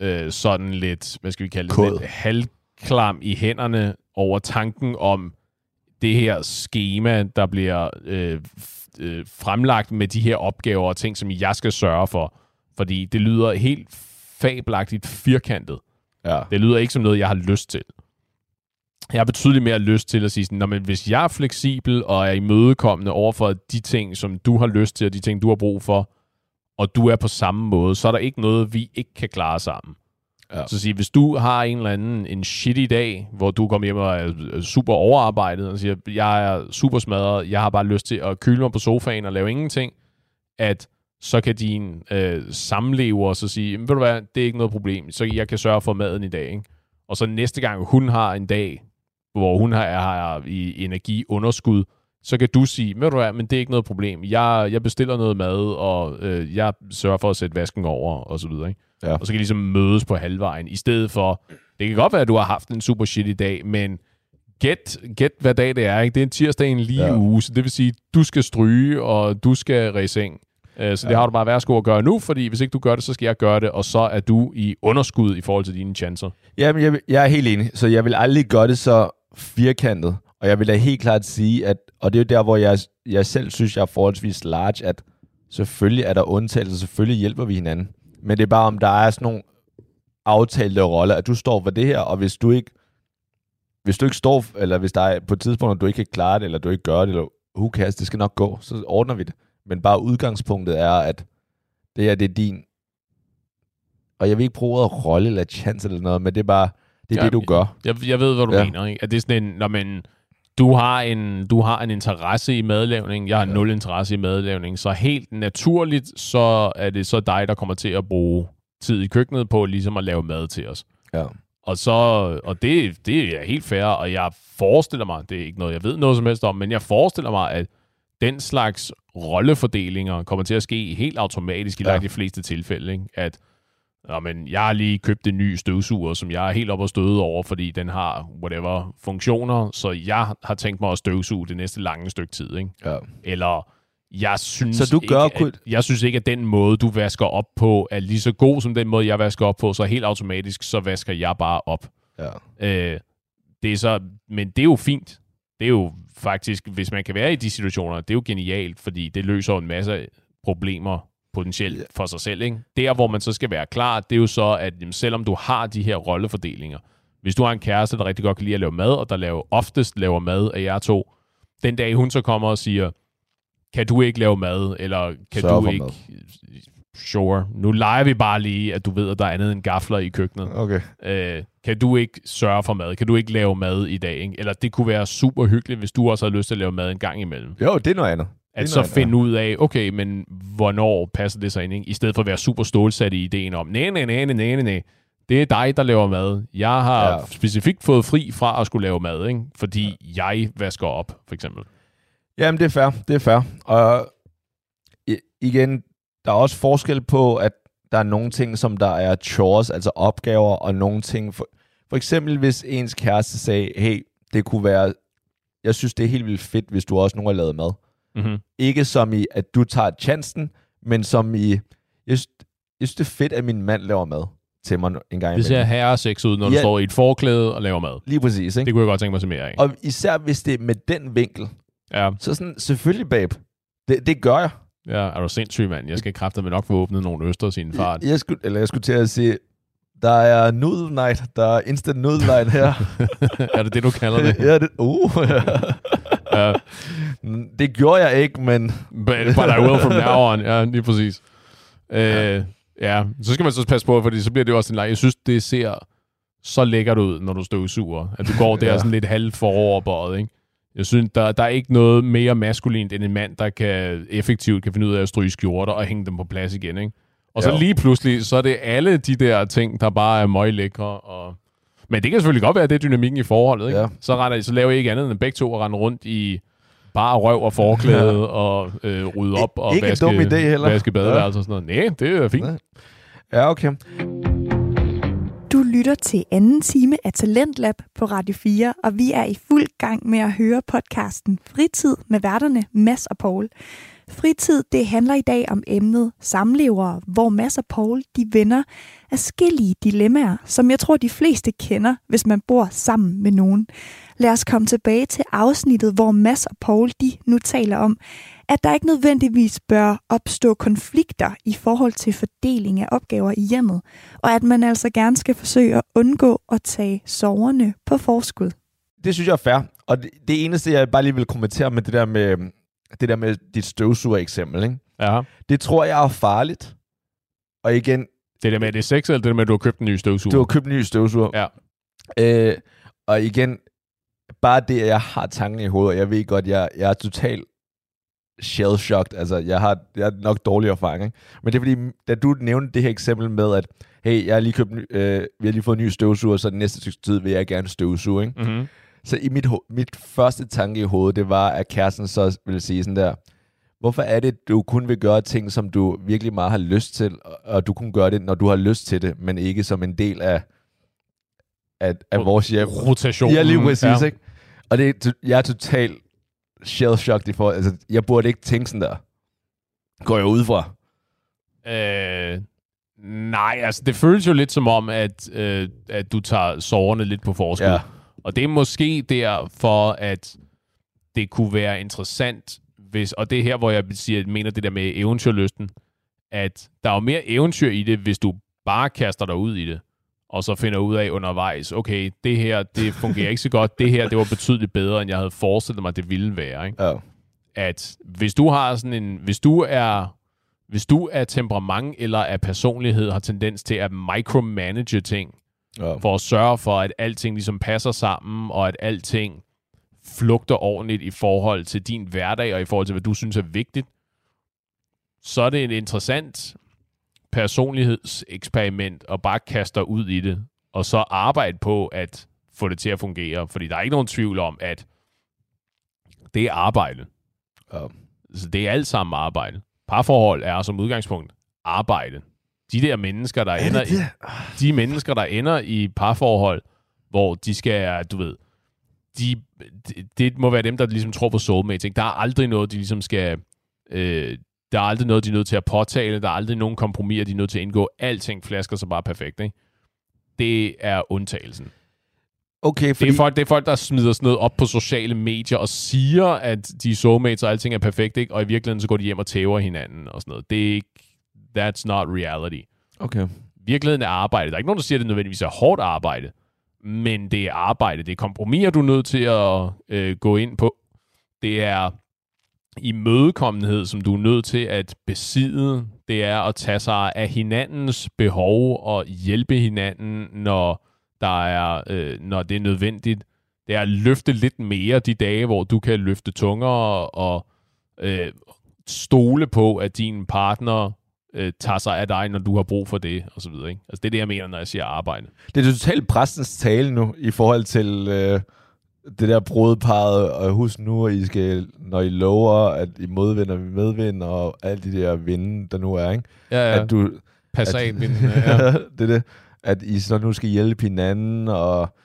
øh, sådan lidt, hvad skal vi kalde det, Kod. lidt halvklam i hænderne over tanken om det her schema, der bliver øh, øh, fremlagt med de her opgaver og ting, som jeg skal sørge for. Fordi det lyder helt fabelagtigt firkantet. Ja. Det lyder ikke som noget, jeg har lyst til. Jeg har betydeligt mere lyst til at sige sådan, men hvis jeg er fleksibel og er imødekommende over for de ting, som du har lyst til, og de ting, du har brug for, og du er på samme måde, så er der ikke noget, vi ikke kan klare sammen. Ja. Så sige, hvis du har en eller anden en shitty dag, hvor du kommer hjem og er super overarbejdet, og siger, jeg er super smadret, jeg har bare lyst til at kyle mig på sofaen og lave ingenting, at så kan din øh, samlever så sige, ved du hvad, det er ikke noget problem, så jeg kan sørge for maden i dag. Ikke? Og så næste gang hun har en dag, hvor hun har, har i energiunderskud, så kan du sige, ved du hvad, men det er ikke noget problem. Jeg, jeg bestiller noget mad, og øh, jeg sørger for at sætte vasken over, og så videre. Ikke? Ja. Og så kan I ligesom mødes på halvvejen, i stedet for, det kan godt være, at du har haft en super shitty dag, men gæt, gæt hvad dag det er. Ikke? Det er en tirsdag en lige ja. uge, så det vil sige, du skal stryge, og du skal ræse Øh, så det ja. har du bare værsgo at gøre nu, fordi hvis ikke du gør det, så skal jeg gøre det, og så er du i underskud i forhold til dine chancer. Jamen, jeg, jeg er helt enig. Så jeg vil aldrig gøre det så firkantet. Og jeg vil da helt klart sige, at, og det er jo der, hvor jeg, jeg selv synes, jeg er forholdsvis large, at selvfølgelig er der undtagelser, selvfølgelig hjælper vi hinanden. Men det er bare, om der er sådan nogle aftalte roller, at du står for det her, og hvis du ikke hvis du ikke står, eller hvis der er på et tidspunkt, du ikke kan klare det, eller du ikke gør det, eller who cares, det skal nok gå, så ordner vi det. Men bare udgangspunktet er, at det her, det er din, og jeg vil ikke bruge ordet rolle eller chance eller noget, men det er bare, det er ja, det, du gør. Jeg, jeg ved, hvad du ja. mener. Ikke? At det er sådan en, når man, du har en, du har en interesse i madlavning, jeg har ja. nul interesse i madlavning, så helt naturligt, så er det så dig, der kommer til at bruge tid i køkkenet på ligesom at lave mad til os. Ja. Og, så, og det, det er helt fair, og jeg forestiller mig, det er ikke noget, jeg ved noget som helst om, men jeg forestiller mig, at den slags rollefordelinger kommer til at ske helt automatisk i ja. de fleste tilfælde. Ikke? At men jeg har lige købt en ny støvsuger, som jeg er helt op og støde over, fordi den har whatever funktioner, så jeg har tænkt mig at støvsuge det næste lange stykke tid. Ikke? Ja. Eller jeg synes, så du gør ikke, at, jeg synes ikke, at den måde, du vasker op på, er lige så god som den måde, jeg vasker op på, så helt automatisk, så vasker jeg bare op. Ja. Øh, det er så, men det er jo fint. Det er jo faktisk, hvis man kan være i de situationer, det er jo genialt, fordi det løser en masse problemer potentielt for sig selv. Ikke? Der, hvor man så skal være klar, det er jo så, at jamen, selvom du har de her rollefordelinger, hvis du har en kæreste, der rigtig godt kan lide at lave mad, og der laver, oftest laver mad af jer to, den dag hun så kommer og siger, kan du ikke lave mad, eller kan Sørg du ikke... Mad. Sure. Nu leger vi bare lige, at du ved, at der er andet end gafler i køkkenet. Okay. Øh, kan du ikke sørge for mad? Kan du ikke lave mad i dag? Ikke? Eller det kunne være super hyggeligt, hvis du også har lyst til at lave mad en gang imellem. Jo, det er noget andet. At så finde ud af, okay, men hvornår passer det sig ind? Ikke? I stedet for at være super stålsat i ideen om, nej, nej, nej, nej, nej, nej. Det er dig, der laver mad. Jeg har ja. specifikt fået fri fra at skulle lave mad, ikke? fordi ja. jeg vasker op, for eksempel. Jamen, det er fair. Det er fair. Og igen, der er også forskel på, at der er nogle ting, som der er chores, altså opgaver, og nogle ting... For, for eksempel, hvis ens kæreste sagde, hey, det kunne være... Jeg synes, det er helt vildt fedt, hvis du også nogen har lavet mad. Mm-hmm. Ikke som i, at du tager chancen, men som i... Jeg synes, jeg synes, det er fedt, at min mand laver mad til mig en gang Det ser herre sex ud, når ja, du står i et forklæde og laver mad. Lige præcis, ikke? Det kunne jeg godt tænke mig at se mere af. Og især hvis det er med den vinkel, Ja. Så sådan, selvfølgelig, babe. Det, det gør jeg. Ja, er du sindssyg, mand? Jeg skal kræfte med nok få åbnet nogle øster sin fart. Jeg, skulle, eller jeg skulle til at sige, der er noodle night. Der er instant noodle night her. er det det, du kalder det? ja, det, uh. ja. Det gjorde jeg ikke, men... But, but I will from now on. Ja, lige præcis. Ja. Øh, ja, så skal man så passe på, fordi så bliver det jo også en leg. Jeg synes, det ser så lækkert ud, når du støvsuger. At du går der ja. sådan lidt halvt foroverbøjet, ikke? Jeg synes, der, der er ikke noget mere maskulint end en mand, der kan effektivt kan finde ud af at stryge skjorter og hænge dem på plads igen. Ikke? Og så jo. lige pludselig, så er det alle de der ting, der bare er møglækre. Og... Men det kan selvfølgelig godt være, at det er dynamikken i forholdet. Ikke? Ja. Så, render, så laver I ikke andet end begge to at rende rundt i bare røv og forklæde ja. og øh, rydde op og ikke vaske, idé heller. vaske badeværelser ja. og sådan noget. Nej, det er fint. Ja, okay. Lytter til anden time af Talentlab på Radio 4, og vi er i fuld gang med at høre podcasten Fritid med værterne Mads og Paul. Fritid, det handler i dag om emnet samlevere, hvor Mads og Paul de vender forskellige dilemmaer, som jeg tror de fleste kender, hvis man bor sammen med nogen. Lad os komme tilbage til afsnittet, hvor Mads og Paul de nu taler om, at der ikke nødvendigvis bør opstå konflikter i forhold til fordeling af opgaver i hjemmet, og at man altså gerne skal forsøge at undgå at tage soverne på forskud. Det synes jeg er fair, og det, det eneste, jeg bare lige vil kommentere med det der med, det der med dit støvsuger-eksempel, ikke? Ja. det tror jeg er farligt. Og igen... Det der med, at det er sex, eller det der med, at du har købt en ny støvsuger? Du har købt en ny støvsuger. Ja. Øh, og igen, bare det, at jeg har tanken i hovedet, og jeg ved godt, jeg, jeg er totalt shell-shocked. Altså, jeg har, jeg har nok dårlig erfaring. Ikke? Men det er fordi, da du nævnte det her eksempel med, at hey, jeg har lige købt, øh, vi har lige fået en ny støvsuger, så den næste tid vil jeg gerne støvsuge. Ikke? Mm-hmm. Så i mit, mit første tanke i hovedet, det var, at kæresten så ville sige sådan der, hvorfor er det, du kun vil gøre ting, som du virkelig meget har lyst til, og du kun gør det, når du har lyst til det, men ikke som en del af, af, af vores hjem. Rotation. Ja, lige præcis, ja. ikke? Og det, jeg er totalt shell-shocked i forhold. Altså, jeg burde ikke tænke sådan der. Går jeg ud fra? Øh, nej, altså det føles jo lidt som om, at, øh, at du tager sårene lidt på forskud. Ja. Og det er måske derfor, at det kunne være interessant, hvis, og det er her, hvor jeg siger, mener det der med eventyrlysten, at der er jo mere eventyr i det, hvis du bare kaster dig ud i det. og så finder ud af undervejs, okay, det her, det fungerer ikke så godt, det her, det var betydeligt bedre, end jeg havde forestillet mig, det ville være. Ikke? Ja. At hvis du har sådan en, hvis du er, hvis du er temperament eller er personlighed, har tendens til at micromanage ting, ja. for at sørge for, at alting ligesom passer sammen, og at alting flugter ordentligt i forhold til din hverdag, og i forhold til, hvad du synes er vigtigt, så er det en interessant personlighedseksperiment og bare kaste dig ud i det, og så arbejde på at få det til at fungere. Fordi der er ikke nogen tvivl om, at det er arbejde. Ja. Så det er alt sammen arbejde. Parforhold er som udgangspunkt arbejde. De der mennesker, der ender i, de mennesker, der ender i parforhold, hvor de skal, du ved, de, det må være dem, der ligesom tror på soulmates. Ikke? Der er aldrig noget, de ligesom skal... Øh, der er aldrig noget, de er nødt til at påtale. Der er aldrig nogen kompromis, de er nødt til at indgå. Alting flasker sig bare perfekt. Ikke? Det er undtagelsen. Okay, fordi... det, er folk, det er folk, der smider sådan noget op på sociale medier og siger, at de er soulmates og alting er perfekt, ikke? og i virkeligheden så går de hjem og tæver hinanden og sådan noget. Det er ikke... That's not reality. Okay. Virkeligheden er arbejde. Der er ikke nogen, der siger, at det nødvendigvis er hårdt arbejde, men det er arbejde. Det er kompromiser, du er nødt til at øh, gå ind på. Det er imødekommenhed, som du er nødt til at besidde. Det er at tage sig af hinandens behov og hjælpe hinanden, når, der er, øh, når det er nødvendigt. Det er at løfte lidt mere de dage, hvor du kan løfte tungere og øh, stole på, at din partner øh, tager sig af dig, når du har brug for det, og så videre. Ikke? Altså, det er det, jeg mener, når jeg siger arbejde. Det er totalt præstens tale nu, i forhold til øh, det der brudparret, og husk nu, at I skal, når I lover, at I modvinder vi medvind, og alle de der vinde, der nu er, ikke? Ja, ja. At du, Passat-vinde, ja. det er det. At I så nu skal hjælpe hinanden, og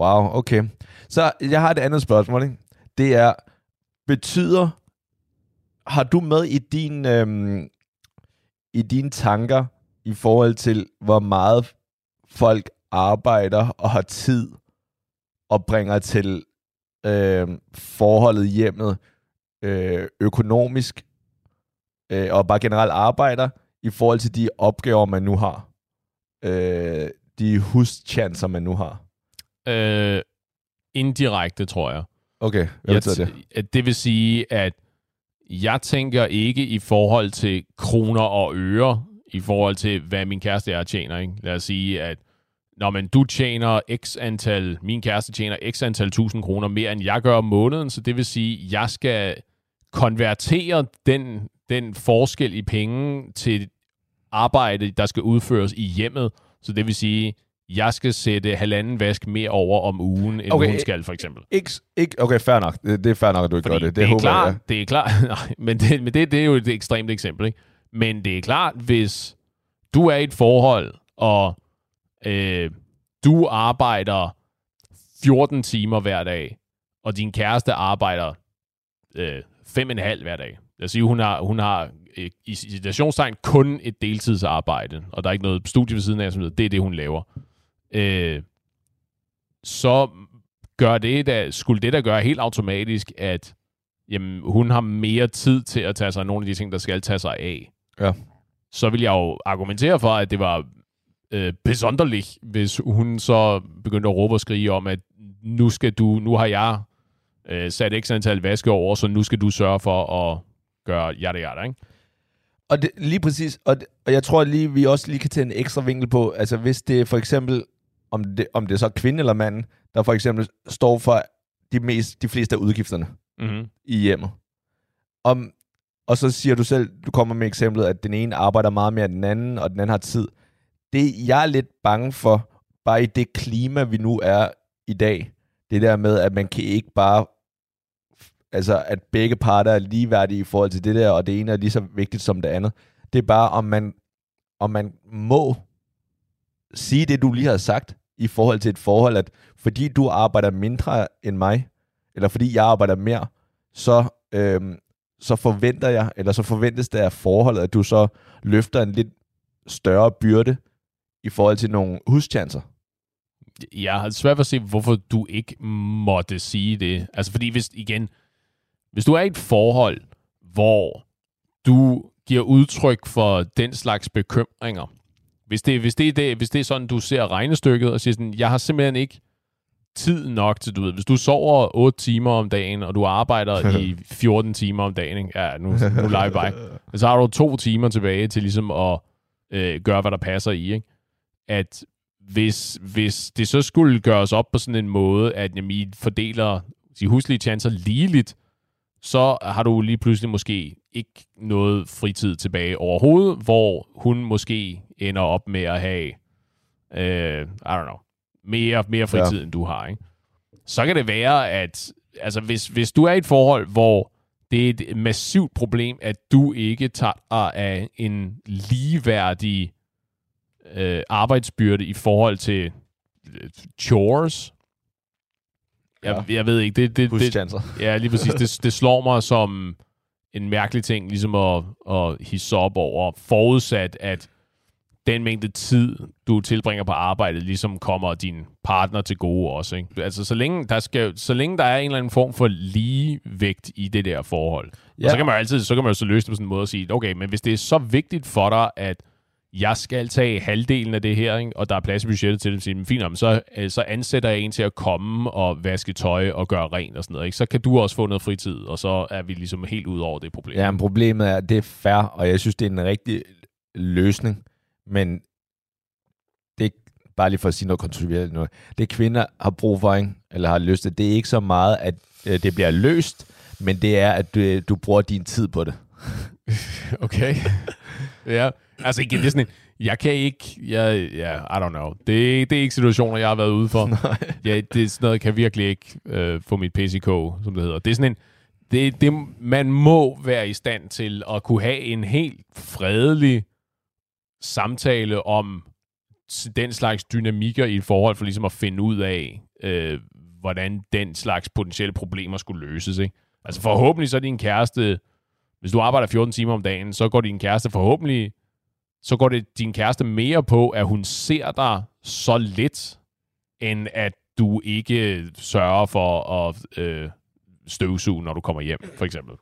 wow, okay. Så jeg har et andet spørgsmål, ikke? Det er, betyder, har du med i din, øhm, i dine tanker i forhold til, hvor meget folk arbejder og har tid og bringer til øh, forholdet hjemmet øh, økonomisk øh, og bare generelt arbejder i forhold til de opgaver, man nu har. Øh, de huschancer, man nu har. Øh, indirekte, tror jeg. Okay, hvad jeg betyder det? Det vil sige, at jeg tænker ikke i forhold til kroner og øre, i forhold til, hvad min kæreste er tjener. Ikke? Lad os sige, at når man du tjener x antal, min kæreste tjener x antal tusind kroner mere, end jeg gør om måneden, så det vil sige, at jeg skal konvertere den, den forskel i penge til arbejde, der skal udføres i hjemmet. Så det vil sige, jeg skal sætte halvanden vask mere over om ugen, end okay, hun skal, for eksempel. Ikke, ikke, okay, fair nok. Det, det er fair nok, at du ikke Fordi gør det. Det, det er klart, jeg. det er klart. Nej, men det, men det, det er jo et ekstremt eksempel. Ikke? Men det er klart, hvis du er i et forhold, og øh, du arbejder 14 timer hver dag, og din kæreste arbejder øh, 5,5 hver dag. Jeg siger, hun har, hun har øh, i situationstegn kun et deltidsarbejde, og der er ikke noget studie ved siden af, som det er det, hun laver øh, så gør det da, skulle det da gøre helt automatisk, at jamen, hun har mere tid til at tage sig af nogle af de ting, der skal tage sig af. Ja. Så vil jeg jo argumentere for, at det var øh, besonderligt, hvis hun så begyndte at råbe og skrige om, at nu skal du, nu har jeg øh, sat ekstra antal vaske over, så nu skal du sørge for at gøre jada jada, ikke? Og det, lige præcis, og, det, og jeg tror lige, vi også lige kan tage en ekstra vinkel på, altså hvis det for eksempel om det, om det er så kvinde eller mand, der for eksempel står for de, mest, de fleste af udgifterne mm-hmm. i hjemmet. Om, og så siger du selv, du kommer med eksemplet, at den ene arbejder meget mere end den anden, og den anden har tid. Det jeg er lidt bange for, bare i det klima, vi nu er i dag, det der med, at man kan ikke bare, altså at begge parter er ligeværdige i forhold til det der, og det ene er lige så vigtigt som det andet. Det er bare, om man, om man må sige det, du lige har sagt, i forhold til et forhold, at fordi du arbejder mindre end mig, eller fordi jeg arbejder mere, så, øhm, så forventer jeg, eller så forventes det af forholdet, at du så løfter en lidt større byrde i forhold til nogle huschancer. Jeg har svært ved at se, hvorfor du ikke måtte sige det. Altså fordi hvis, igen, hvis du er i et forhold, hvor du giver udtryk for den slags bekymringer, hvis det, hvis, det er det, hvis det er sådan, du ser regnestykket og siger sådan, jeg har simpelthen ikke tid nok til, du ved, hvis du sover 8 timer om dagen, og du arbejder i 14 timer om dagen, ikke? ja, nu, nu live by, så har du to timer tilbage til ligesom at øh, gøre, hvad der passer i, ikke? At hvis, hvis det så skulle gøres op på sådan en måde, at jamen, I fordeler de huslige chancer ligeligt, så har du lige pludselig måske ikke noget fritid tilbage overhovedet, hvor hun måske ender op med at have, øh, I don't know, mere, mere fritid, ja. end du har. Ikke? Så kan det være, at altså, hvis, hvis du er i et forhold, hvor det er et massivt problem, at du ikke tager af en ligeværdig øh, arbejdsbyrde i forhold til øh, chores. Jeg, ja. jeg ved ikke, det, det, det, ja, lige præcis. Det, det slår mig som en mærkelig ting, ligesom at, at hisse op over, forudsat, at den mængde tid, du tilbringer på arbejdet, ligesom kommer din partner til gode også. Ikke? Altså, så længe, der skal, så længe der er en eller anden form for ligevægt i det der forhold, ja. og så kan man jo altid så kan man jo så løse det på sådan en måde at sige, okay, men hvis det er så vigtigt for dig, at jeg skal tage halvdelen af det her, ikke? og der er plads i budgettet til det, så, fint, så, så ansætter jeg en til at komme og vaske tøj og gøre rent og sådan noget. Ikke? Så kan du også få noget fritid, og så er vi ligesom helt ud over det problem. Ja, men problemet er, at det er fair, og jeg synes, det er en rigtig løsning, men det er bare lige for at sige noget kontroversielt nu. Det kvinder har brug for, ikke? eller har lyst til, det er ikke så meget, at øh, det bliver løst, men det er, at du, du bruger din tid på det. okay. ja, altså igen, det er sådan en, jeg kan ikke, jeg, ja, I don't know. Det, det er ikke situationer, jeg har været ude for. ja, det er sådan noget, jeg kan virkelig ikke øh, få mit PCK, som det hedder. Det er sådan en, det, det, man må være i stand til at kunne have en helt fredelig samtale om den slags dynamikker i et forhold, for ligesom at finde ud af, øh, hvordan den slags potentielle problemer skulle løses. Ikke? Altså forhåbentlig så er din kæreste, hvis du arbejder 14 timer om dagen, så går din kæreste forhåbentlig, så går det din kæreste mere på, at hun ser dig så lidt, end at du ikke sørger for at øh, støvsuge, når du kommer hjem, for eksempel.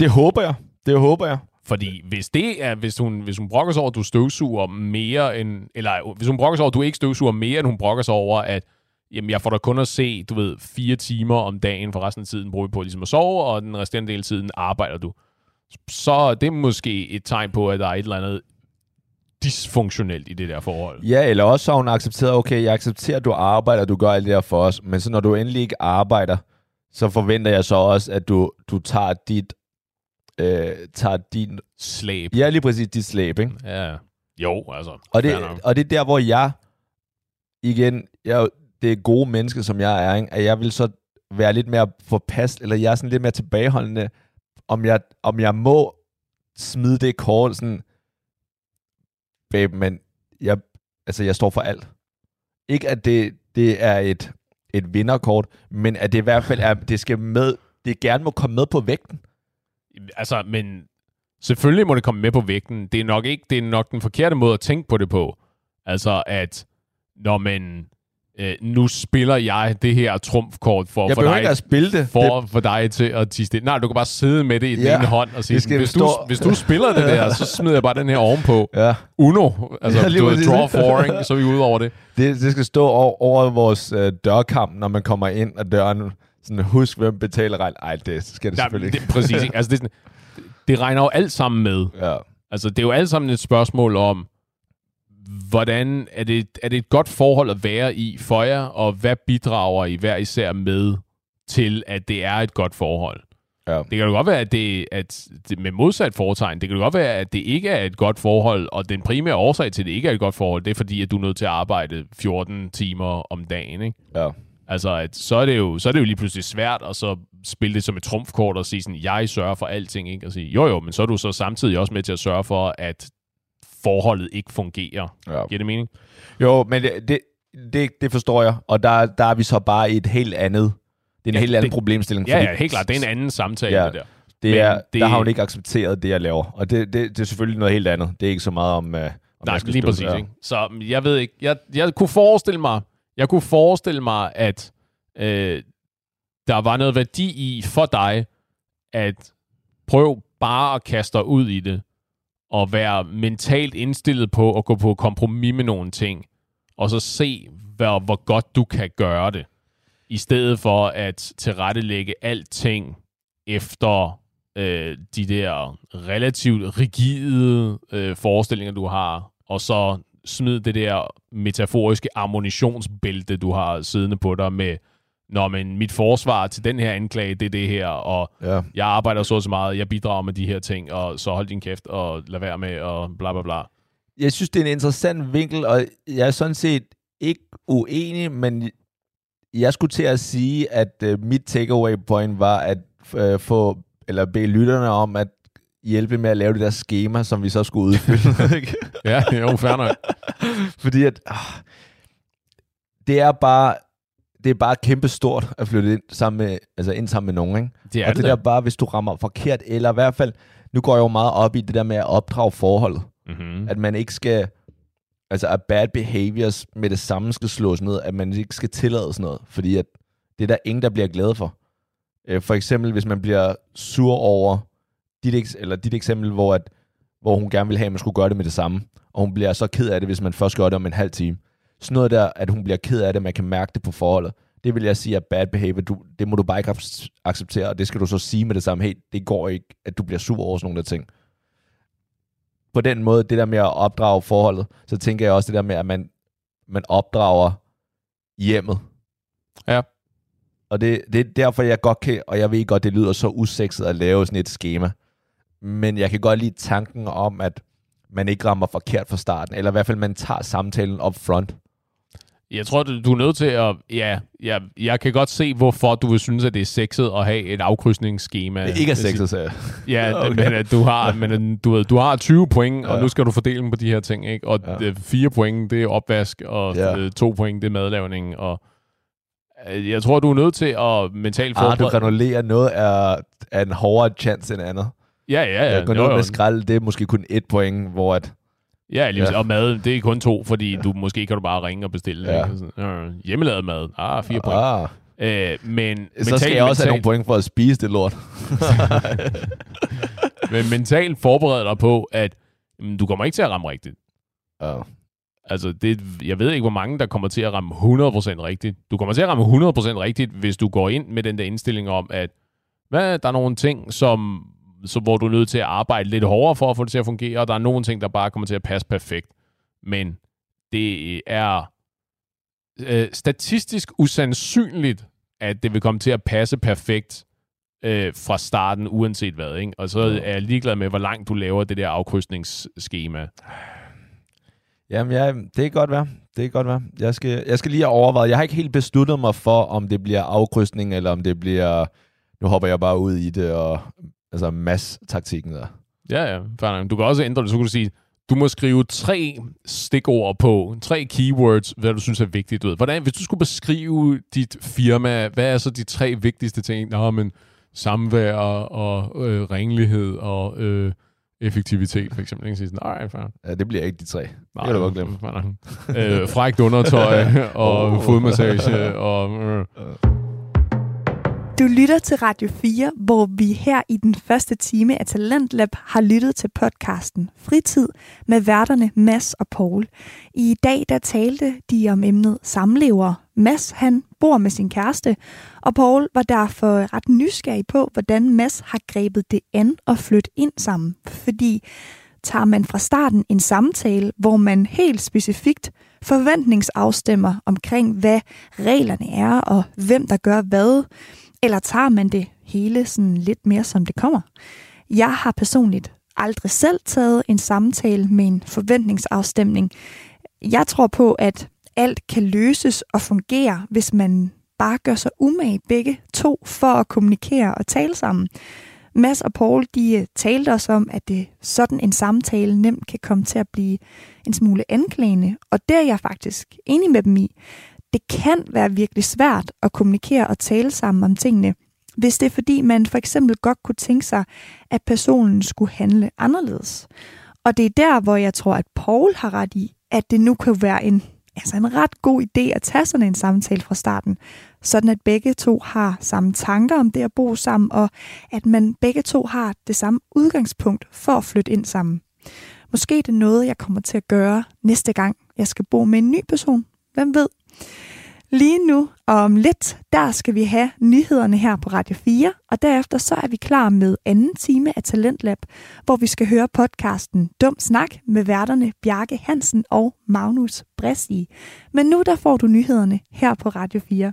Det håber jeg. Det håber jeg. Fordi hvis det er, hvis hun, hvis hun brokker sig over, at du støvsuger mere end, eller hvis hun brokker sig over, at du ikke støvsuger mere, end hun brokker sig over, at jamen, jeg får da kun at se, du ved, fire timer om dagen, for resten af tiden bruger vi på ligesom at sove, og den resterende del af tiden arbejder du. Så det er måske et tegn på, at der er et eller andet dysfunktionelt i det der forhold. Ja, eller også har hun accepteret, okay, jeg accepterer, at du arbejder, du gør alt det der for os, men så når du endelig ikke arbejder, så forventer jeg så også, at du, du tager dit øh, tager din... Slæb. Ja, lige præcis, dit slæb, ikke? Ja. Jo, altså. Og det, og det er der, hvor jeg, igen, jeg, det er gode menneske, som jeg er, ikke? at jeg vil så være lidt mere forpast, eller jeg er sådan lidt mere tilbageholdende, om jeg, om jeg må smide det kort, sådan, babe, men jeg, altså, jeg står for alt. Ikke at det, det er et, et vinderkort, men at det i hvert fald er, det skal med, det gerne må komme med på vægten. Altså, men selvfølgelig må det komme med på vægten. Det er nok ikke, det er nok den forkerte måde at tænke på det på. Altså, at når man øh, nu spiller jeg det her trumfkort for, jeg for dig, ikke at spille det. For, det... for dig til at tiste. Nej, du kan bare sidde med det i ja. din hånd og sige, hvis, du, hvis du spiller det der, så smider jeg bare den her ovenpå. Ja. Uno, altså ja, du draw four, så er vi ude over det. Det, det skal stå over, over vores øh, dørkamp, når man kommer ind ad døren. Sådan, husk, hvem betaler regn. Ej, det skal det ja, selvfølgelig det, ikke. Præcis. Ikke? Altså, det, sådan, det regner jo alt sammen med. Ja. Altså, det er jo alt sammen et spørgsmål om, hvordan er det, er det et godt forhold at være i for jer, og hvad bidrager I hver især med til, at det er et godt forhold? Ja. Det kan jo godt være, at det, at det med modsat foretegn, det kan jo godt være, at det ikke er et godt forhold, og den primære årsag til, at det ikke er et godt forhold, det er fordi, at du er nødt til at arbejde 14 timer om dagen, ikke? Ja. Altså, at så, er det jo, så er det jo lige pludselig svært at så spille det som et trumfkort og sige sådan, jeg sørger for alting, ikke? Og sige, jo jo, men så er du så samtidig også med til at sørge for, at forholdet ikke fungerer. Ja. Giver det mening? Jo, men det, det, det, det forstår jeg, og der, der er vi så bare i et helt andet, det er en ja, helt anden det, problemstilling. Ja, ja, helt klart, det er en anden samtale, ja, det der. Det er, det, der har hun ikke accepteret det, jeg laver. Og det, det, det er selvfølgelig noget helt andet. Det er ikke så meget om... Uh, om Nej, lige præcis. Ikke? Så jeg ved ikke. Jeg, jeg kunne forestille mig, jeg kunne forestille mig, at øh, der var noget værdi i for dig, at prøv bare at kaste dig ud i det, at være mentalt indstillet på at gå på kompromis med nogle ting, og så se, hvor, hvor godt du kan gøre det, i stedet for at tilrettelægge alting efter øh, de der relativt rigide øh, forestillinger, du har, og så smid det der metaforiske ammunitionsbælte, du har siddende på dig med, Nå, men mit forsvar til den her anklage, det er det her, og ja. jeg arbejder så så meget, jeg bidrager med de her ting, og så hold din kæft og lad være med, og bla bla bla. Jeg synes, det er en interessant vinkel, og jeg er sådan set ikke uenig, men jeg skulle til at sige, at uh, mit takeaway point var at uh, få, eller bede lytterne om at hjælpe med at lave det der schema, som vi så skulle udfylde. ja, jo, fair nok. Fordi at, uh, det er bare, det er bare kæmpe stort at flytte ind sammen med, altså ind sammen med nogen, ikke? Det er og det, der bare, hvis du rammer forkert, eller i hvert fald, nu går jeg jo meget op i det der med at opdrage forholdet. Mm-hmm. At man ikke skal, altså at bad behaviors med det samme skal slås ned, at man ikke skal tillade sådan noget, fordi at det er der ingen, der bliver glad for. Øh, for eksempel, hvis man bliver sur over dit, eller dit eksempel, hvor, at, hvor hun gerne vil have, at man skulle gøre det med det samme, og hun bliver så ked af det, hvis man først gør det om en halv time. Sådan noget der, at hun bliver ked af det, man kan mærke det på forholdet. Det vil jeg sige er bad behavior. Du, det må du bare ikke acceptere, og det skal du så sige med det samme. Hey, det går ikke, at du bliver sur over sådan nogle der ting. På den måde, det der med at opdrage forholdet, så tænker jeg også det der med, at man, man opdrager hjemmet. Ja. Og det, det er derfor, jeg godt kan, og jeg ved godt, det lyder så usekset at lave sådan et schema. Men jeg kan godt lide tanken om, at man ikke rammer forkert fra starten, eller i hvert fald, man tager samtalen up front. Jeg tror, du er nødt til at... Ja, ja, jeg kan godt se, hvorfor du vil synes, at det er sexet at have et afkrydsningsskema. Det ikke er sexet, sagde Ja, okay. men at du har, men du, ved, du har 20 point, ja. og nu skal du fordele dem på de her ting. Ikke? Og ja. 4 point, det er opvask, og ja. 2 point, det er madlavning. Og øh, jeg tror, du er nødt til at mentalt forberede... Ah, du granulerer noget af, af en hårdere chance end andet. Ja, ja, ja. Jeg går ned med skrald, det er måske kun et point, hvor at Ja, lige ja. og mad, det er kun to, fordi du måske kan du bare ringe og bestille. Ja. Øh, hjemmelavet mad, ah, fire point. Ah. Øh, men så skal jeg også mental... have nogle point for at spise det lort. men mentalt forbereder dig på, at jamen, du kommer ikke til at ramme rigtigt. Ja. Altså, det, jeg ved ikke, hvor mange, der kommer til at ramme 100% rigtigt. Du kommer til at ramme 100% rigtigt, hvis du går ind med den der indstilling om, at hvad, der er nogle ting, som så hvor du er nødt til at arbejde lidt hårdere for at få det til at fungere, og der er nogle ting, der bare kommer til at passe perfekt. Men det er øh, statistisk usandsynligt, at det vil komme til at passe perfekt øh, fra starten, uanset hvad. Ikke? Og så er jeg ligeglad med, hvor langt du laver det der afkrydsningsskema. Jamen, ja, det kan godt være. Det kan godt være. Jeg skal, jeg skal lige overveje. Jeg har ikke helt besluttet mig for, om det bliver afkrydsning, eller om det bliver... Nu hopper jeg bare ud i det, og Altså mass-taktikken der. Ja, ja. Fair du kan også ændre det. Så kan du sige, du må skrive tre stikord på, tre keywords, hvad du synes er vigtigt. Du ved. Hvordan, hvis du skulle beskrive dit firma, hvad er så de tre vigtigste ting? Nå, men samvær og øh, ringelighed og øh, effektivitet, for eksempel. Ikke? Sådan, Nej, fair. Ja, det bliver ikke de tre. Nej, det kan du godt glemme. øh, frækt undertøj og fodmassage og... Øh. Du lytter til Radio 4, hvor vi her i den første time af Talentlab har lyttet til podcasten Fritid med værterne Mass og Paul. I dag der talte de om emnet samlever. Mass han bor med sin kæreste, og Paul var derfor ret nysgerrig på, hvordan Mass har grebet det an og flytte ind sammen. Fordi tager man fra starten en samtale, hvor man helt specifikt forventningsafstemmer omkring, hvad reglerne er og hvem der gør hvad, eller tager man det hele sådan lidt mere, som det kommer? Jeg har personligt aldrig selv taget en samtale med en forventningsafstemning. Jeg tror på, at alt kan løses og fungere, hvis man bare gør sig umage begge to for at kommunikere og tale sammen. Mads og Paul de øh, talte os om, at det sådan en samtale nemt kan komme til at blive en smule anklagende, og det er jeg faktisk enig med dem i det kan være virkelig svært at kommunikere og tale sammen om tingene, hvis det er fordi, man for eksempel godt kunne tænke sig, at personen skulle handle anderledes. Og det er der, hvor jeg tror, at Paul har ret i, at det nu kan være en, altså en ret god idé at tage sådan en samtale fra starten, sådan at begge to har samme tanker om det at bo sammen, og at man begge to har det samme udgangspunkt for at flytte ind sammen. Måske det er noget, jeg kommer til at gøre næste gang, jeg skal bo med en ny person. Hvem ved? Lige nu og om lidt, der skal vi have nyhederne her på Radio 4, og derefter så er vi klar med anden time af Talentlab, hvor vi skal høre podcasten Dum Snak med værterne Bjarke Hansen og Magnus Bressi. Men nu der får du nyhederne her på Radio 4.